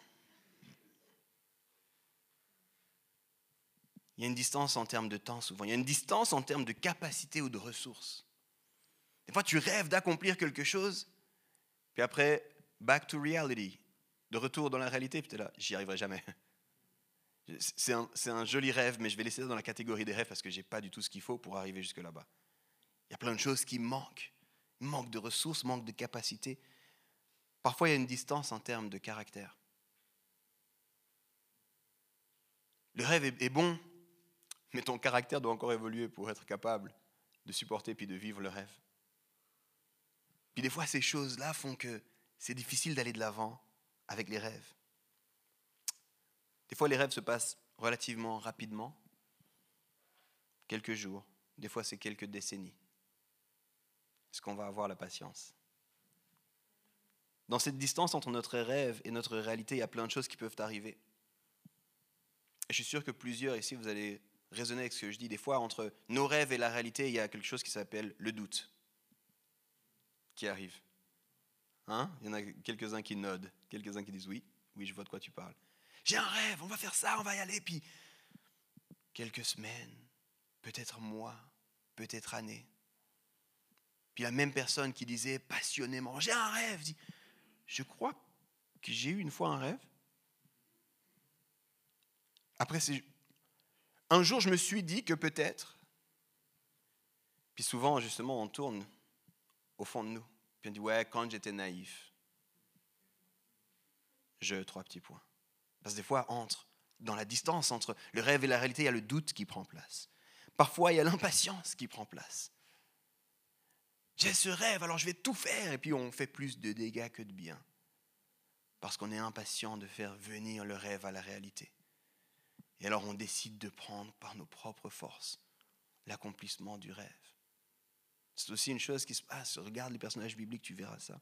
Il y a une distance en termes de temps souvent. Il y a une distance en termes de capacité ou de ressources. Des fois, tu rêves d'accomplir quelque chose, puis après, back to reality, de retour dans la réalité, puis tu es là, j'y arriverai jamais. C'est un, joli rêve, mais je vais laisser dans la catégorie des rêves parce que je n'ai pas du tout ce qu'il faut pour arriver jusque là-bas. Il y a plein de choses qui manquent. Manque de ressources, manque de capacité. Parfois, il y a une distance en termes de caractère. Le rêve est bon, mais ton caractère doit encore évoluer pour être capable de supporter puis de vivre le rêve. Puis des fois, ces choses-là font que c'est difficile d'aller de l'avant avec les rêves. Des fois, les rêves se passent relativement rapidement, quelques jours, des fois c'est quelques décennies. Est-ce qu'on va avoir la patience? Dans cette distance entre notre rêve et notre réalité, il y a plein de choses qui peuvent arriver. Et je suis sûr que plusieurs ici, vous allez raisonner avec ce que je dis. Des fois, entre nos rêves et la réalité, il y a quelque chose qui s'appelle le doute qui arrive. Hein? Il y en a quelques-uns qui nodent, quelques-uns qui disent oui, oui, je vois de quoi tu parles. J'ai un rêve, on va faire ça, on va y aller. Puis, quelques semaines, peut-être mois, peut-être années. Puis la même personne qui disait passionnément, j'ai un rêve, dit, je crois que j'ai eu une fois un rêve. Après, un jour, je me suis dit que peut-être, puis souvent, justement, on tourne au fond de nous, puis on dit, ouais, quand j'étais naïf, je, trois petits points. Parce que des fois, entre, dans la distance entre le rêve et la réalité, il y a le doute qui prend place. Parfois, il y a l'impatience qui prend place. J'ai ce rêve, alors je vais tout faire, et puis on fait plus de dégâts que de bien. Parce qu'on est impatient de faire venir le rêve à la réalité. Et alors on décide de prendre par nos propres forces l'accomplissement du rêve. C'est aussi une chose qui se passe. Regarde les personnages bibliques, tu verras ça.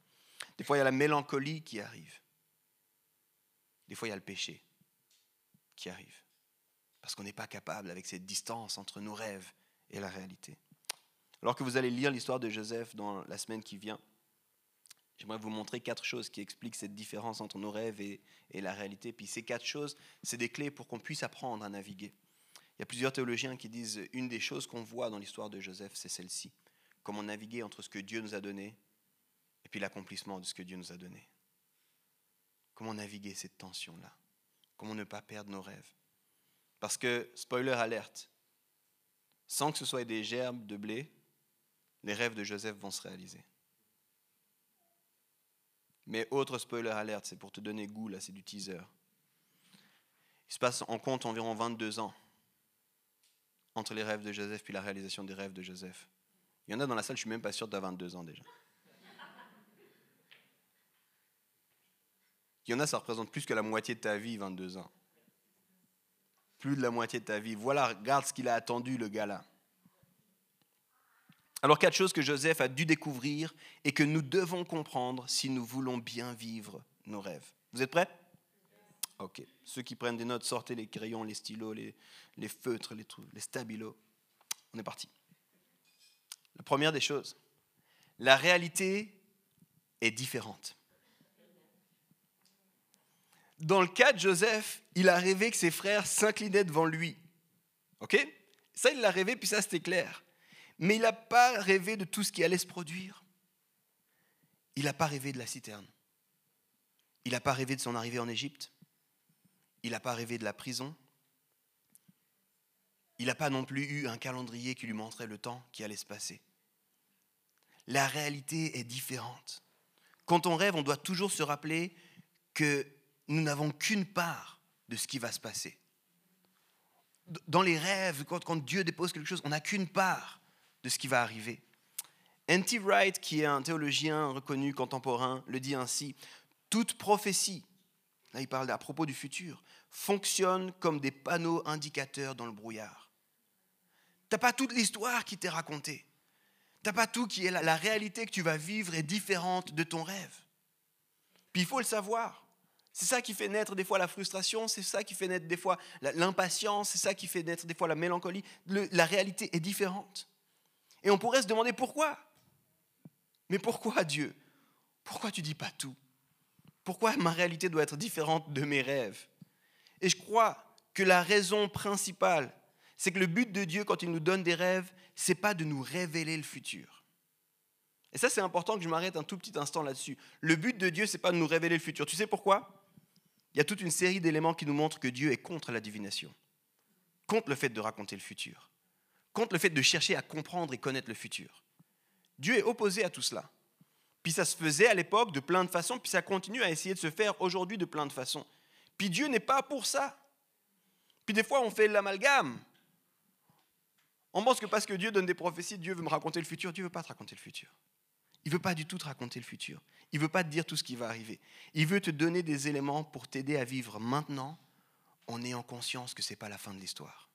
Des fois, il y a la mélancolie qui arrive. Des fois il y a le péché qui arrive. Parce qu'on n'est pas capable avec cette distance entre nos rêves et la réalité. Alors que vous allez lire l'histoire de Joseph dans la semaine qui vient, j'aimerais vous montrer quatre choses qui expliquent cette différence entre nos rêves et, la réalité. Puis ces quatre choses, c'est des clés pour qu'on puisse apprendre à naviguer. Il y a plusieurs théologiens qui disent une des choses qu'on voit dans l'histoire de Joseph, c'est celle-ci. Comment naviguer entre ce que Dieu nous a donné et puis l'accomplissement de ce que Dieu nous a donné. Comment naviguer cette tension-là? Comment ne pas perdre nos rêves? Parce que, spoiler alerte, sans que ce soit des gerbes de blé, les rêves de Joseph vont se réaliser. Mais autre spoiler alerte, c'est pour te donner goût, là, c'est du teaser. Il se passe en compte environ 22 ans entre les rêves de Joseph puis la réalisation des rêves de Joseph. Il y en a dans la salle, je suis même pas sûr d'avoir 22 ans déjà. Il y en a, ça représente plus que la moitié de ta vie, 22 ans. Plus de la moitié de ta vie. Voilà, regarde ce qu'il a attendu, le gars-là. Alors, quatre choses que Joseph a dû découvrir et que nous devons comprendre si nous voulons bien vivre nos rêves. Vous êtes prêts? Ok. Ceux qui prennent des notes, sortez les crayons, les stylos, les, feutres, les, les stabilos. On est parti. La première des choses, la réalité est différente. Dans le cas de Joseph, il a rêvé que ses frères s'inclinaient devant lui. OK? Ça, il l'a rêvé, puis ça, c'était clair. Mais il n'a pas rêvé de tout ce qui allait se produire. Il n'a pas rêvé de la citerne. Il n'a pas rêvé de son arrivée en Égypte. Il n'a pas rêvé de la prison. Il n'a pas non plus eu un calendrier qui lui montrait le temps qui allait se passer. La réalité est différente. Quand on rêve, on doit toujours se rappeler que nous n'avons qu'une part de ce qui va se passer. Dans les rêves, quand, Dieu dépose quelque chose, on n'a qu'une part de ce qui va arriver. N.T. Wright, qui est un théologien reconnu contemporain, le dit ainsi Toute prophétie, là il parle à propos du futur, fonctionne comme des panneaux indicateurs dans le brouillard. Tu n'as pas toute l'histoire qui t'est racontée. Tu n'as pas tout qui est là. La réalité que tu vas vivre est différente de ton rêve. Puis il faut le savoir. C'est ça qui fait naître des fois la frustration, c'est ça qui fait naître des fois l'impatience, c'est ça qui fait naître des fois la mélancolie. la réalité est différente. Et on pourrait se demander pourquoi Mais pourquoi Dieu? Pourquoi tu dis pas tout? Pourquoi ma réalité doit être différente de mes rêves? Et je crois que la raison principale, c'est que le but de Dieu quand il nous donne des rêves, c'est pas de nous révéler le futur. Et ça, c'est important que je m'arrête un tout petit instant là-dessus. Le but de Dieu, c'est pas de nous révéler le futur. Tu sais pourquoi? Il y a toute une série d'éléments qui nous montrent que Dieu est contre la divination, contre le fait de raconter le futur, contre le fait de chercher à comprendre et connaître le futur. Dieu est opposé à tout cela. Puis ça se faisait à l'époque de plein de façons, puis ça continue à essayer de se faire aujourd'hui de plein de façons. Puis Dieu n'est pas pour ça. Puis des fois, on fait l'amalgame. On pense que parce que Dieu donne des prophéties, Dieu veut me raconter le futur. Dieu ne veut pas te raconter le futur. Il ne veut pas du tout te raconter le futur. Il ne veut pas te dire tout ce qui va arriver. Il veut te donner des éléments pour t'aider à vivre maintenant en ayant conscience que ce n'est pas la fin de l'histoire.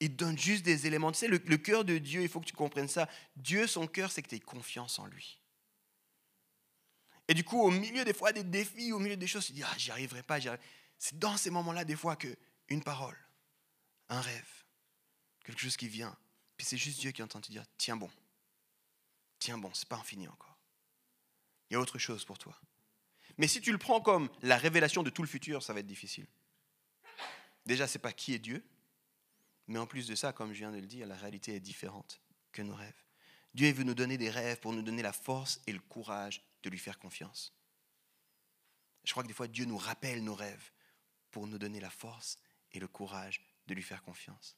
Il te donne juste des éléments. Tu sais, le, cœur de Dieu, il faut que tu comprennes ça. Dieu, son cœur, c'est que tu aies confiance en lui. Et du coup, au milieu des fois des défis, au milieu des choses, tu dis, ah, j'y arriverai pas. C'est dans ces moments-là, des fois, que une parole, un rêve, quelque chose qui vient, puis c'est juste Dieu qui entend te dire, tiens bon, tiens bon, c'est pas infini encore. Il y a autre chose pour toi. Mais si tu le prends comme la révélation de tout le futur, ça va être difficile. Déjà, c'est pas qui est Dieu, mais en plus de ça, comme je viens de le dire, la réalité est différente que nos rêves. Dieu veut nous donner des rêves pour nous donner la force et le courage de lui faire confiance. Je crois que des fois, Dieu nous rappelle nos rêves pour nous donner la force et le courage de lui faire confiance.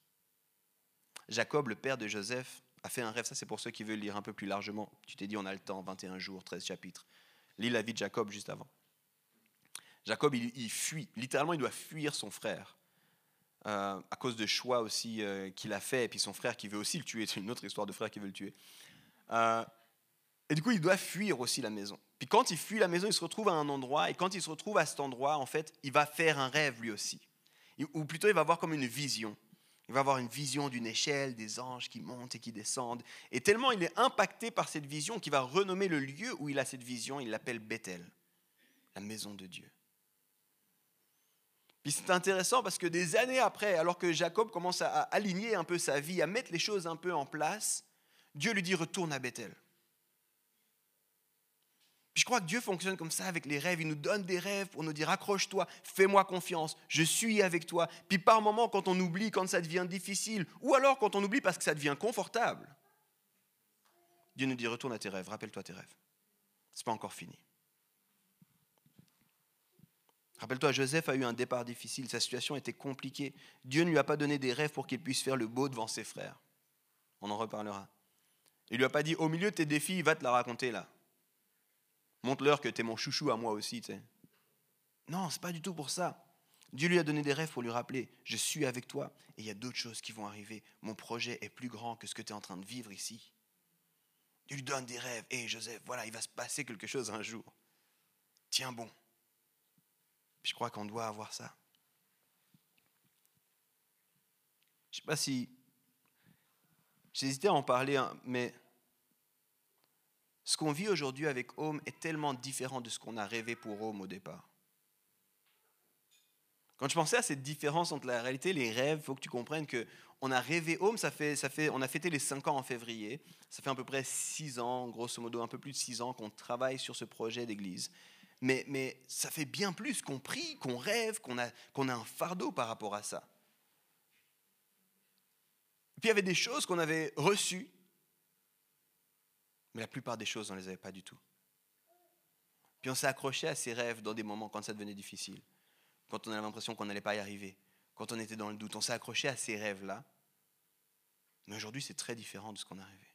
Jacob, le père de Joseph, a fait un rêve. Ça, c'est pour ceux qui veulent lire un peu plus largement. Tu t'es dit, on a le temps, 21 jours, 13 chapitres. Lis la vie de Jacob juste avant. Jacob, il, fuit. Littéralement, il doit fuir son frère. Euh, à cause de choix aussi euh, qu'il a fait, et puis son frère qui veut aussi le tuer. C'est une autre histoire de frère qui veut le tuer. Euh, et du coup, il doit fuir aussi la maison. Puis quand il fuit la maison, il se retrouve à un endroit, et quand il se retrouve à cet endroit, en fait, il va faire un rêve lui aussi. Ou plutôt, il va avoir comme une vision. Il va avoir une vision d'une échelle, des anges qui montent et qui descendent. Et tellement il est impacté par cette vision qu'il va renommer le lieu où il a cette vision, il l'appelle Bethel, la maison de Dieu. Puis c'est intéressant parce que des années après, alors que Jacob commence à aligner un peu sa vie, à mettre les choses un peu en place, Dieu lui dit retourne à Bethel. Je crois que Dieu fonctionne comme ça avec les rêves. Il nous donne des rêves pour nous dire accroche-toi, fais-moi confiance, je suis avec toi. Puis par moments, quand on oublie, quand ça devient difficile, ou alors quand on oublie parce que ça devient confortable, Dieu nous dit retourne à tes rêves, rappelle-toi tes rêves. Ce n'est pas encore fini. Rappelle-toi, Joseph a eu un départ difficile, sa situation était compliquée. Dieu ne lui a pas donné des rêves pour qu'il puisse faire le beau devant ses frères. On en reparlera. Il lui a pas dit, au milieu de tes défis, va te la raconter là. Montre-leur que tu es mon chouchou à moi aussi. Non, Non, c'est pas du tout pour ça. Dieu lui a donné des rêves pour lui rappeler, je suis avec toi et il y a d'autres choses qui vont arriver. Mon projet est plus grand que ce que tu es en train de vivre ici. Dieu lui donne des rêves. Hé Joseph, voilà, il va se passer quelque chose un jour. Tiens bon. Je crois qu'on doit avoir ça. Je ne sais pas si... J'hésitais à en parler, hein, mais ce qu'on vit aujourd'hui avec Home est tellement différent de ce qu'on a rêvé pour Home au départ. Quand je pensais à cette différence entre la réalité et les rêves, il faut que tu comprennes que on a rêvé Home, ça fait, ça fait, on a fêté les 5 ans en février, ça fait à peu près 6 ans, grosso modo un peu plus de 6 ans qu'on travaille sur ce projet d'église mais, ça fait bien plus qu'on prie, qu'on rêve, qu'on a, qu'on a un fardeau par rapport à ça. puis il y avait des choses qu'on avait reçues, mais la plupart des choses, on ne les avait pas du tout. Puis on s'est accroché à ces rêves dans des moments quand ça devenait difficile, quand on avait l'impression qu'on n'allait pas y arriver, quand on était dans le doute. On s'est accroché à ces rêves-là. Mais aujourd'hui, c'est très différent de ce qu'on a rêvé.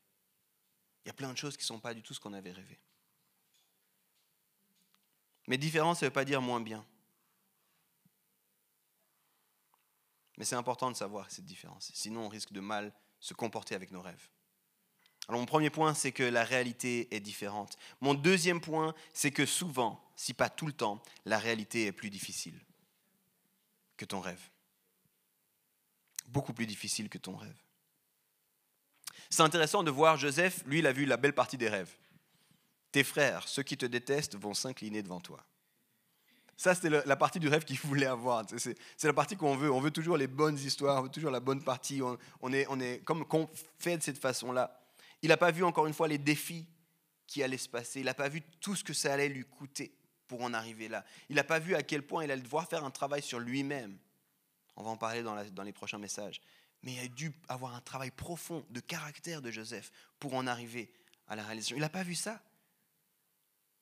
Il y a plein de choses qui ne sont pas du tout ce qu'on avait rêvé. Mais différent, ça ne veut pas dire moins bien. Mais c'est important de savoir cette différence. Sinon, on risque de mal se comporter avec nos rêves. Alors mon premier point, c'est que la réalité est différente. Mon deuxième point, c'est que souvent, si pas tout le temps, la réalité est plus difficile que ton rêve. Beaucoup plus difficile que ton rêve. C'est intéressant de voir Joseph, lui, il a vu la belle partie des rêves. Tes frères, ceux qui te détestent, vont s'incliner devant toi. Ça, c'était la partie du rêve qu'il voulait avoir. C'est la partie qu'on veut. On veut toujours les bonnes histoires, on veut toujours la bonne partie. On, est, on est comme qu'on fait de cette façon-là. Il n'a pas vu, encore une fois, les défis qui allaient se passer. Il n'a pas vu tout ce que ça allait lui coûter pour en arriver là. Il n'a pas vu à quel point il allait devoir faire un travail sur lui-même. On va en parler dans, les prochains messages. Mais il a dû avoir un travail profond de caractère de Joseph pour en arriver à la réalisation. Il n'a pas vu ça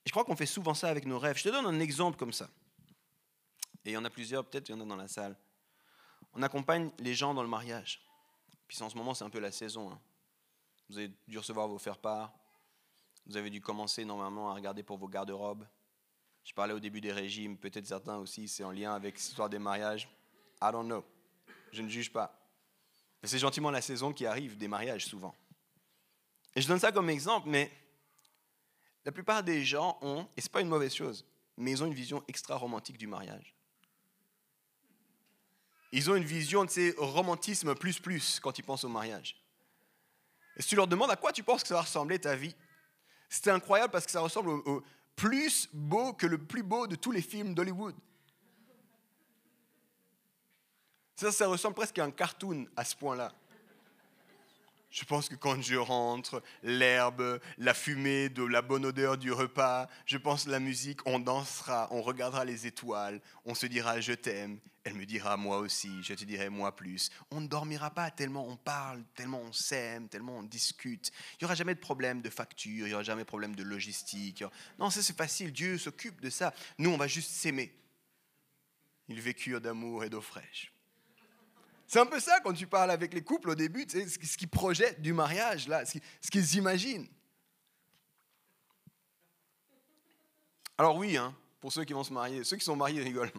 je crois qu'on fait souvent ça avec nos rêves. Je te donne un exemple comme ça. Et il y en a plusieurs, peut-être il y en a dans la salle. On accompagne les gens dans le mariage. Puis en ce moment, c'est un peu la saison. Hein. Vous avez dû recevoir vos faire-part. Vous avez dû commencer normalement à regarder pour vos garde-robes. Je parlais au début des régimes, peut-être certains aussi, c'est en lien avec l'histoire des mariages. I don't know. Je ne juge pas. C'est gentiment la saison qui arrive des mariages souvent. Et je donne ça comme exemple, mais la plupart des gens ont, et ce n'est pas une mauvaise chose, mais ils ont une vision extra-romantique du mariage. Ils ont une vision de ces romantisme plus plus quand ils pensent au mariage. Et si tu leur demandes à quoi tu penses que ça va ressembler ta vie, c'est incroyable parce que ça ressemble au, plus beau que le plus beau de tous les films d'Hollywood. Ça, ça ressemble presque à un cartoon à ce point-là. Je pense que quand je rentre, l'herbe, la fumée de la bonne odeur du repas, je pense la musique, on dansera, on regardera les étoiles, on se dira je t'aime, elle me dira moi aussi, je te dirai moi plus. On ne dormira pas tellement on parle, tellement on s'aime, tellement on discute. Il n'y aura jamais de problème de facture, il n'y aura jamais de problème de logistique. Non, ça c'est facile, Dieu s'occupe de ça. Nous, on va juste s'aimer. Ils vécurent d'amour et d'eau fraîche. C'est un peu ça quand tu parles avec les couples au début, tu sais, ce qu'ils projettent du mariage, là, ce qu'ils imaginent. Alors oui, hein, pour ceux qui vont se marier, ceux qui sont mariés rigolent.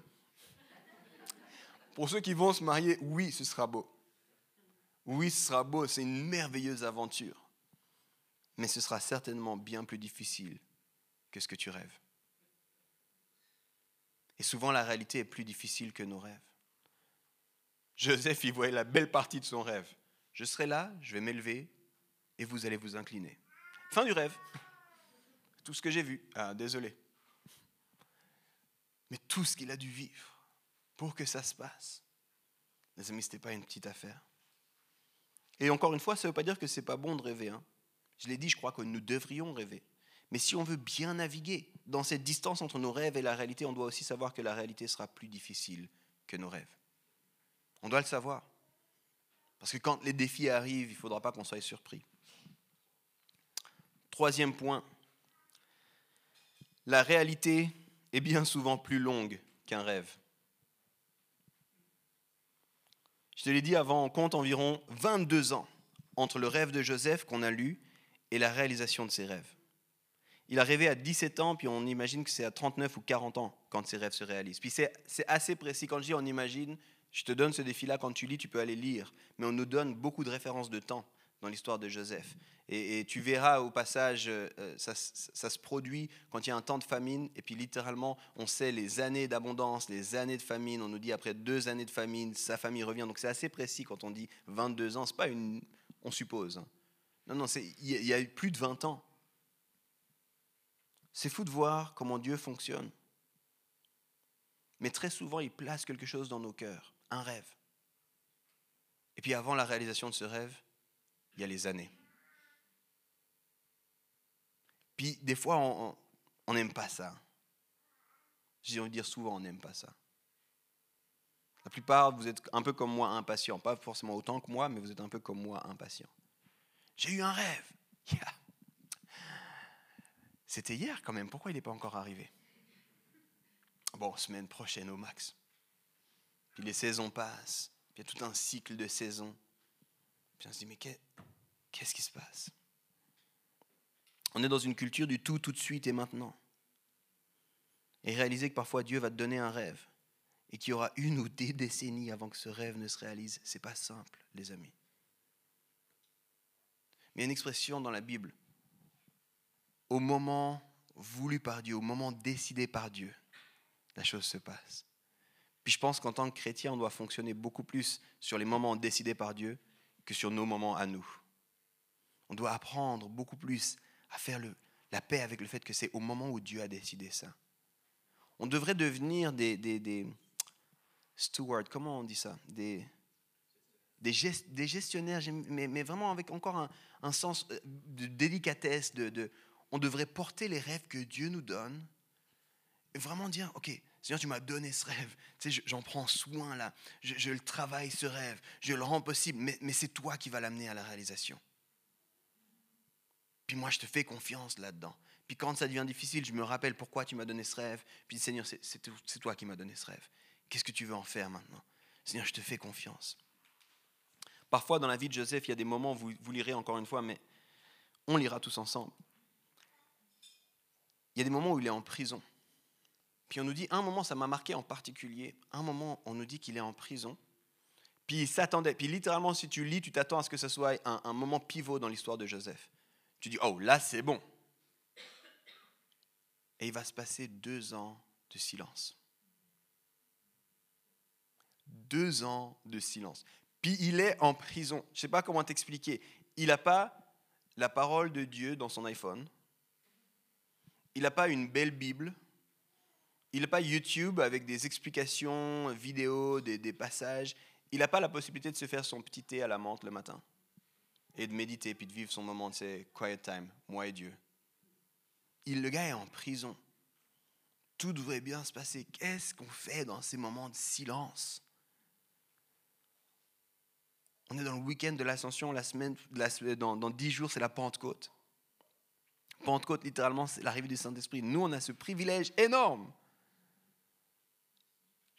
Pour ceux qui vont se marier, oui, ce sera beau. Oui, ce sera beau, c'est une merveilleuse aventure. Mais ce sera certainement bien plus difficile que ce que tu rêves. Et souvent, la réalité est plus difficile que nos rêves. Joseph y voyait la belle partie de son rêve. Je serai là, je vais m'élever et vous allez vous incliner. Fin du rêve. Tout ce que j'ai vu. Ah, désolé. Mais tout ce qu'il a dû vivre pour que ça se passe. Les amis, ce n'était pas une petite affaire. Et encore une fois, ça ne veut pas dire que ce n'est pas bon de rêver. Hein. Je l'ai dit, je crois que nous devrions rêver. Mais si on veut bien naviguer dans cette distance entre nos rêves et la réalité, on doit aussi savoir que la réalité sera plus difficile que nos rêves. On doit le savoir. Parce que quand les défis arrivent, il ne faudra pas qu'on soit surpris. Troisième point, la réalité est bien souvent plus longue qu'un rêve. Je te l'ai dit avant, on compte environ 22 ans entre le rêve de Joseph qu'on a lu et la réalisation de ses rêves. Il a rêvé à 17 ans, puis on imagine que c'est à 39 ou 40 ans quand ses rêves se réalisent. Puis c'est assez précis. Quand je dis on imagine, je te donne ce défi-là, quand tu lis, tu peux aller lire. Mais on nous donne beaucoup de références de temps dans l'histoire de Joseph. Et, tu verras au passage, euh, ça, ça, se produit quand il y a un temps de famine, et puis littéralement, on sait les années d'abondance, les années de famine. On nous dit après deux années de famine, sa famille revient. Donc c'est assez précis quand on dit 22 ans. C'est pas une, on suppose. Hein. Non, non, il y a eu plus de 20 ans. C'est fou de voir comment Dieu fonctionne. Mais très souvent, il place quelque chose dans nos cœurs, un rêve. Et puis avant la réalisation de ce rêve, il y a les années. Puis des fois, on n'aime pas ça. J'ai envie de dire souvent, on n'aime pas ça. La plupart, vous êtes un peu comme moi, impatient. Pas forcément autant que moi, mais vous êtes un peu comme moi, impatient. J'ai eu un rêve. C'était hier quand même. Pourquoi il n'est pas encore arrivé? Bon, semaine prochaine au max. Les saisons passent. Il y a tout un cycle de saisons. Puis on se dit, mais qu'est-ce qui se passe? On est dans une culture du tout, tout de suite et maintenant. Et réaliser que parfois Dieu va te donner un rêve et qu'il y aura une ou des décennies avant que ce rêve ne se réalise, c'est pas simple, les amis. Mais il y a une expression dans la Bible au moment voulu par Dieu, au moment décidé par Dieu, la chose se passe. Puis je pense qu'en tant que chrétien, on doit fonctionner beaucoup plus sur les moments décidés par Dieu que sur nos moments à nous. On doit apprendre beaucoup plus à faire la paix avec le fait que c'est au moment où Dieu a décidé ça. On devrait devenir des, stewards, comment on dit ça? Des, gestionnaires, mais, vraiment avec encore un, sens euh, de délicatesse, on devrait porter les rêves que Dieu nous donne et vraiment dire, OK, Seigneur, tu m'as donné ce rêve, tu sais, j'en prends soin là, je, le travaille ce rêve, je le rends possible, mais, c'est toi qui vas l'amener à la réalisation. Puis moi, je te fais confiance là-dedans. Puis quand ça devient difficile, je me rappelle pourquoi tu m'as donné ce rêve. Puis Seigneur, c'est toi qui m'as donné ce rêve. Qu'est-ce que tu veux en faire maintenant? Seigneur, je te fais confiance. Parfois, dans la vie de Joseph, il y a des moments, vous, vous lirez encore une fois, mais on lira tous ensemble il y a des moments où il est en prison. Puis on nous dit, un moment, ça m'a marqué en particulier, un moment, on nous dit qu'il est en prison. Puis il s'attendait, puis littéralement, si tu lis, tu t'attends à ce que ce soit un, un moment pivot dans l'histoire de Joseph. Tu dis, oh, là, c'est bon. Et il va se passer deux ans de silence. Deux ans de silence. Puis il est en prison. Je ne sais pas comment t'expliquer. Il n'a pas la parole de Dieu dans son iPhone il n'a pas une belle Bible, il n'a pas YouTube avec des explications vidéo, des, passages, il n'a pas la possibilité de se faire son petit thé à la menthe le matin et de méditer puis de vivre son moment de ses quiet time, moi et Dieu. Il, le gars est en prison. Tout devrait bien se passer. Qu'est-ce qu'on fait dans ces moments de silence? On est dans le week-end de l'ascension, la semaine, dans dix jours, c'est la Pentecôte. Pentecôte, littéralement, c'est l'arrivée du Saint-Esprit. Nous, on a ce privilège énorme.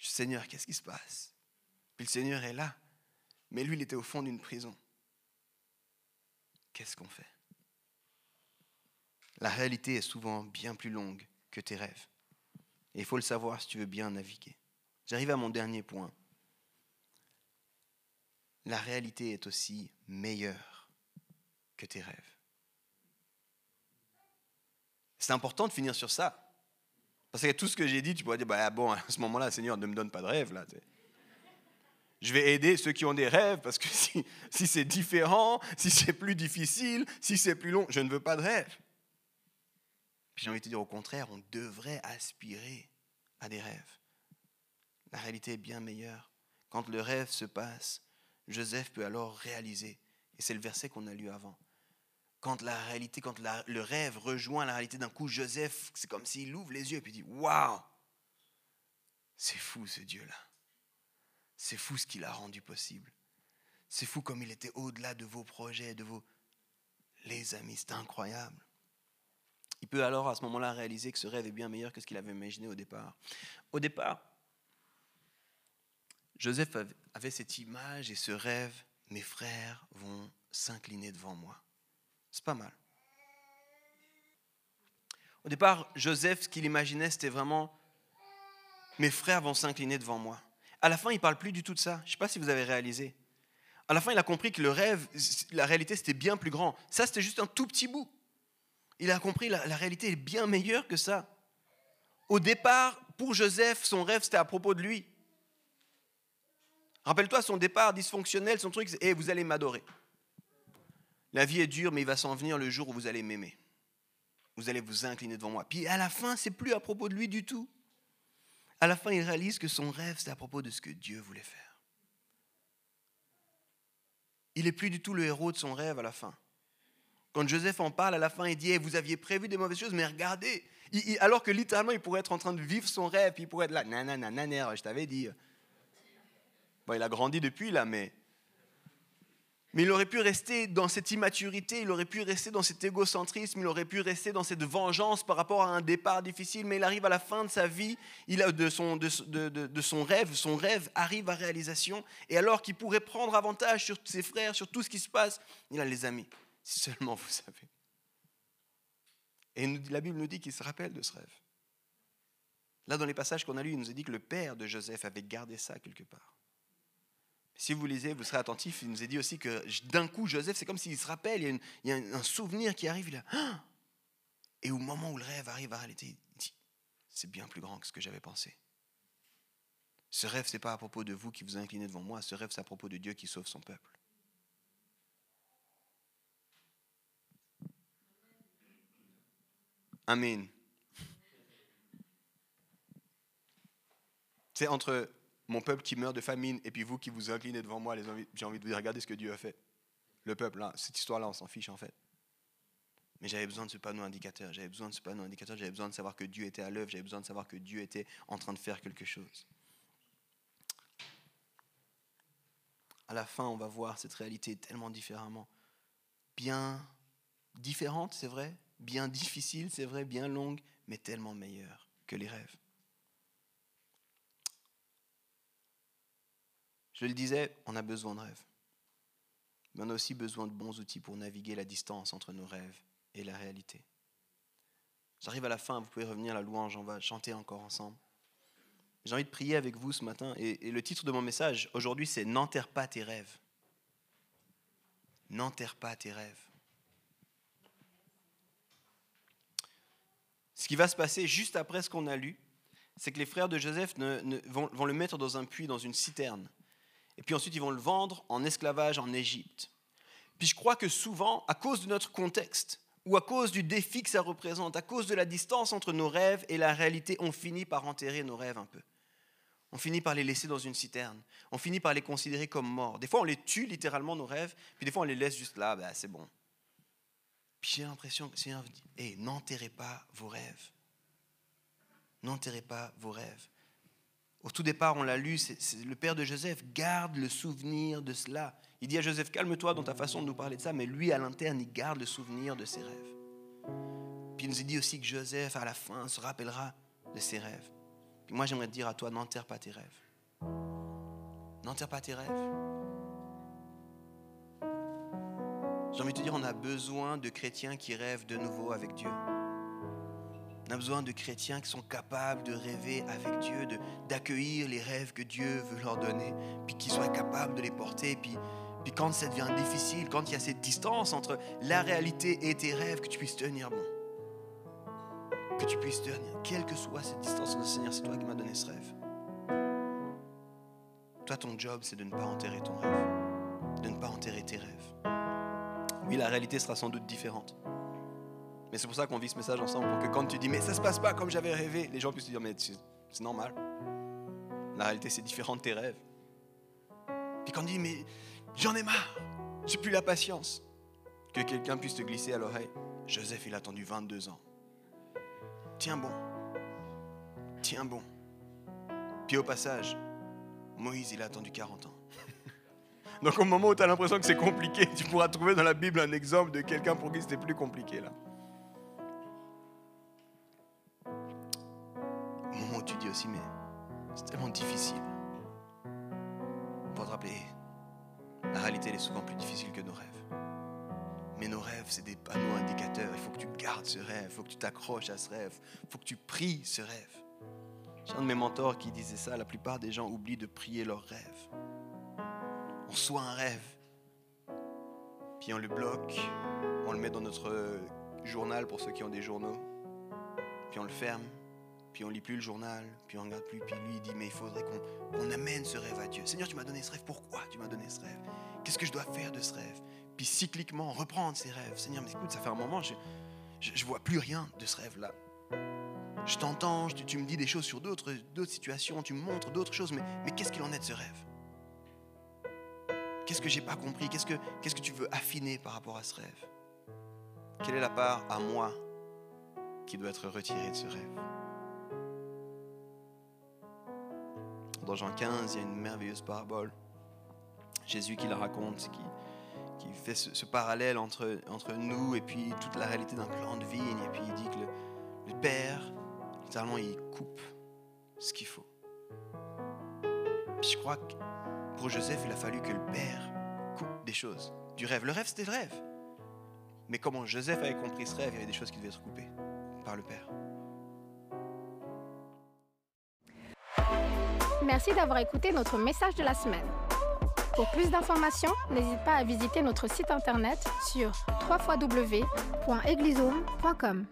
Seigneur, qu'est-ce qui se passe? Puis le Seigneur est là. Mais lui, il était au fond d'une prison. Qu'est-ce qu'on fait? La réalité est souvent bien plus longue que tes rêves. Et il faut le savoir si tu veux bien naviguer. J'arrive à mon dernier point. La réalité est aussi meilleure que tes rêves. C'est important de finir sur ça. Parce que tout ce que j'ai dit, tu pourrais dire, bah, bon, à ce moment-là, Seigneur, ne me donne pas de rêve. Là, je vais aider ceux qui ont des rêves, parce que si, c'est différent, si c'est plus difficile, si c'est plus long, je ne veux pas de rêve. J'ai envie de te dire, au contraire, on devrait aspirer à des rêves. la réalité est bien meilleure. Quand le rêve se passe, Joseph peut alors réaliser. Et c'est le verset qu'on a lu avant. Quand la réalité, quand le rêve rejoint la réalité d'un coup, Joseph, c'est comme s'il ouvre les yeux et puis dit Waouh C'est fou ce Dieu-là. C'est fou ce qu'il a rendu possible. C'est fou comme il était au-delà de vos projets, de vos. Les amis, c'est incroyable. Il peut alors à ce moment-là réaliser que ce rêve est bien meilleur que ce qu'il avait imaginé au départ. Au départ, Joseph avait cette image et ce rêve, mes frères vont s'incliner devant moi. C'est pas mal. Au départ, Joseph, ce qu'il imaginait, c'était vraiment, mes frères vont s'incliner devant moi. À la fin, il ne parle plus du tout de ça. Je ne sais pas si vous avez réalisé. À la fin, il a compris que le rêve, la réalité, c'était bien plus grand. Ça, c'était juste un tout petit bout. Il a compris la, la réalité est bien meilleure que ça. Au départ, pour Joseph, son rêve, c'était à propos de lui. Rappelle-toi son départ dysfonctionnel, son truc, c'est hey, vous allez m'adorer. La vie est dure, mais il va s'en venir le jour où vous allez m'aimer. Vous allez vous incliner devant moi. Puis à la fin, c'est plus à propos de lui du tout. À la fin, il réalise que son rêve, c'est à propos de ce que Dieu voulait faire. Il n'est plus du tout le héros de son rêve à la fin. Quand Joseph en parle à la fin, il dit Vous aviez prévu des mauvaises choses, mais regardez. alors que littéralement, il pourrait être en train de vivre son rêve, puis il pourrait être là, nanana, je t'avais dit il a grandi depuis là, mais. Mais il aurait pu rester dans cette immaturité, il aurait pu rester dans cet égocentrisme, il aurait pu rester dans cette vengeance par rapport à un départ difficile, mais il arrive à la fin de sa vie, de son rêve, son rêve arrive à réalisation, et alors qu'il pourrait prendre avantage sur ses frères, sur tout ce qui se passe, il a les amis, si seulement vous savez. Et la Bible nous dit qu'il se rappelle de ce rêve. Là, dans les passages qu'on a lus, il nous a dit que le père de Joseph avait gardé ça quelque part. Si vous lisez, vous serez attentif. Il nous a dit aussi que d'un coup, Joseph, c'est comme s'il se rappelle, il y a, un souvenir qui arrive. Il ah et au moment où le rêve arrive à réalité, il dit c'est bien plus grand que ce que j'avais pensé. Ce rêve, ce n'est pas à propos de vous qui vous inclinez devant moi. Ce rêve, c'est à propos de Dieu qui sauve son peuple. Amen. C'est entre mon peuple qui meurt de famine, et puis vous qui vous inclinez devant moi, j'ai envie de vous dire, regardez ce que Dieu a fait. Le peuple, cette histoire-là, on s'en fiche en fait. Mais j'avais besoin de ce panneau indicateur, j'avais besoin de ce panneau indicateur, j'avais besoin de savoir que Dieu était à l'œuvre, j'avais besoin de savoir que Dieu était en train de faire quelque chose. À la fin, on va voir cette réalité tellement différemment. Bien différente, c'est vrai, bien difficile, c'est vrai, bien longue, mais tellement meilleure que les rêves. Je le disais, on a besoin de rêves. Mais on a aussi besoin de bons outils pour naviguer la distance entre nos rêves et la réalité. J'arrive à la fin, vous pouvez revenir à la louange, on va chanter encore ensemble. J'ai envie de prier avec vous ce matin et, le titre de mon message aujourd'hui c'est N'enterre pas tes rêves. N'enterre pas tes rêves. Ce qui va se passer juste après ce qu'on a lu, c'est que les frères de Joseph vont le mettre dans un puits, dans une citerne. Et puis ensuite, ils vont le vendre en esclavage en Égypte. Puis je crois que souvent, à cause de notre contexte, ou à cause du défi que ça représente, à cause de la distance entre nos rêves et la réalité, on finit par enterrer nos rêves un peu. On finit par les laisser dans une citerne. On finit par les considérer comme morts. Des fois, on les tue littéralement, nos rêves, puis des fois, on les laisse juste là, ben, c'est bon. Puis j'ai l'impression que un dit, hey, n'enterrez pas vos rêves. N'enterrez pas vos rêves. Au tout départ, on l'a lu, c'est, le père de Joseph garde le souvenir de cela. Il dit à Joseph, calme-toi dans ta façon de nous parler de ça, mais lui, à l'interne, il garde le souvenir de ses rêves. Puis il nous dit aussi que Joseph, à la fin, se rappellera de ses rêves. Moi, j'aimerais te dire à toi, n'enterre pas tes rêves. N'enterre pas tes rêves. J'ai envie de te dire, on a besoin de chrétiens qui rêvent de nouveau avec Dieu. On a besoin de chrétiens qui sont capables de rêver avec Dieu, d'accueillir les rêves que Dieu veut leur donner, puis qui soient capables de les porter. Puis, puis quand ça devient difficile, quand il y a cette distance entre la réalité et tes rêves, que tu puisses tenir bon. Que tu puisses tenir, quelle que soit cette distance, Seigneur, c'est toi qui m'as donné ce rêve. Toi, ton job, c'est de ne pas enterrer ton rêve, de ne pas enterrer tes rêves. Oui, la réalité sera sans doute différente. Mais c'est pour ça qu'on vit ce message ensemble, pour que quand tu dis, mais ça se passe pas comme j'avais rêvé, les gens puissent te dire, mais c'est normal. La réalité, c'est différent de tes rêves. Puis quand on dit, mais j'en ai marre, j'ai plus la patience, que quelqu'un puisse te glisser à l'oreille, Joseph, il a attendu 22 ans. Tiens bon, tiens bon. Puis au passage, Moïse, il a attendu 40 ans. Donc au moment où tu as l'impression que c'est compliqué, tu pourras trouver dans la Bible un exemple de quelqu'un pour qui c'était plus compliqué là. Mais c'est tellement difficile. Pour te rappeler, la réalité est souvent plus difficile que nos rêves. Mais nos rêves, c'est des panneaux indicateurs. Il faut que tu gardes ce rêve, il faut que tu t'accroches à ce rêve, il faut que tu pries ce rêve. J'ai un de mes mentors qui disait ça, la plupart des gens oublient de prier leurs rêves. On soit un rêve, puis on le bloque, on le met dans notre journal pour ceux qui ont des journaux, puis on le ferme, puis on lit plus le journal, puis on regarde plus, puis lui dit mais il faudrait qu'on amène ce rêve à Dieu. Seigneur, tu m'as donné ce rêve, pourquoi tu m'as donné ce rêve? Qu'est-ce que je dois faire de ce rêve? Puis cycliquement reprendre ces rêves. Seigneur, mais écoute, ça fait un moment, je, je, vois plus rien de ce rêve-là. Je t'entends, tu, me dis des choses sur d'autres situations, tu me montres d'autres choses, mais, qu'est-ce qu'il en est de ce rêve? Qu'est-ce que j'ai pas compris? Qu'est-ce que, qu'est-ce que tu veux affiner par rapport à ce rêve? Quelle est la part à moi qui doit être retirée de ce rêve? Dans Jean 15, il y a une merveilleuse parabole. Jésus qui la raconte, qui, fait ce, parallèle entre, nous et puis toute la réalité d'un plan de vigne. Et puis il dit que le, Père, littéralement, il coupe ce qu'il faut. Je crois que pour Joseph, il a fallu que le Père coupe des choses du rêve. Le rêve, c'était le rêve. Mais comment Joseph avait compris ce rêve, il y avait des choses qui devaient être coupées par le Père. Merci d'avoir écouté notre message de la semaine. Pour plus d'informations, n'hésite pas à visiter notre site internet sur www.eglisome.com.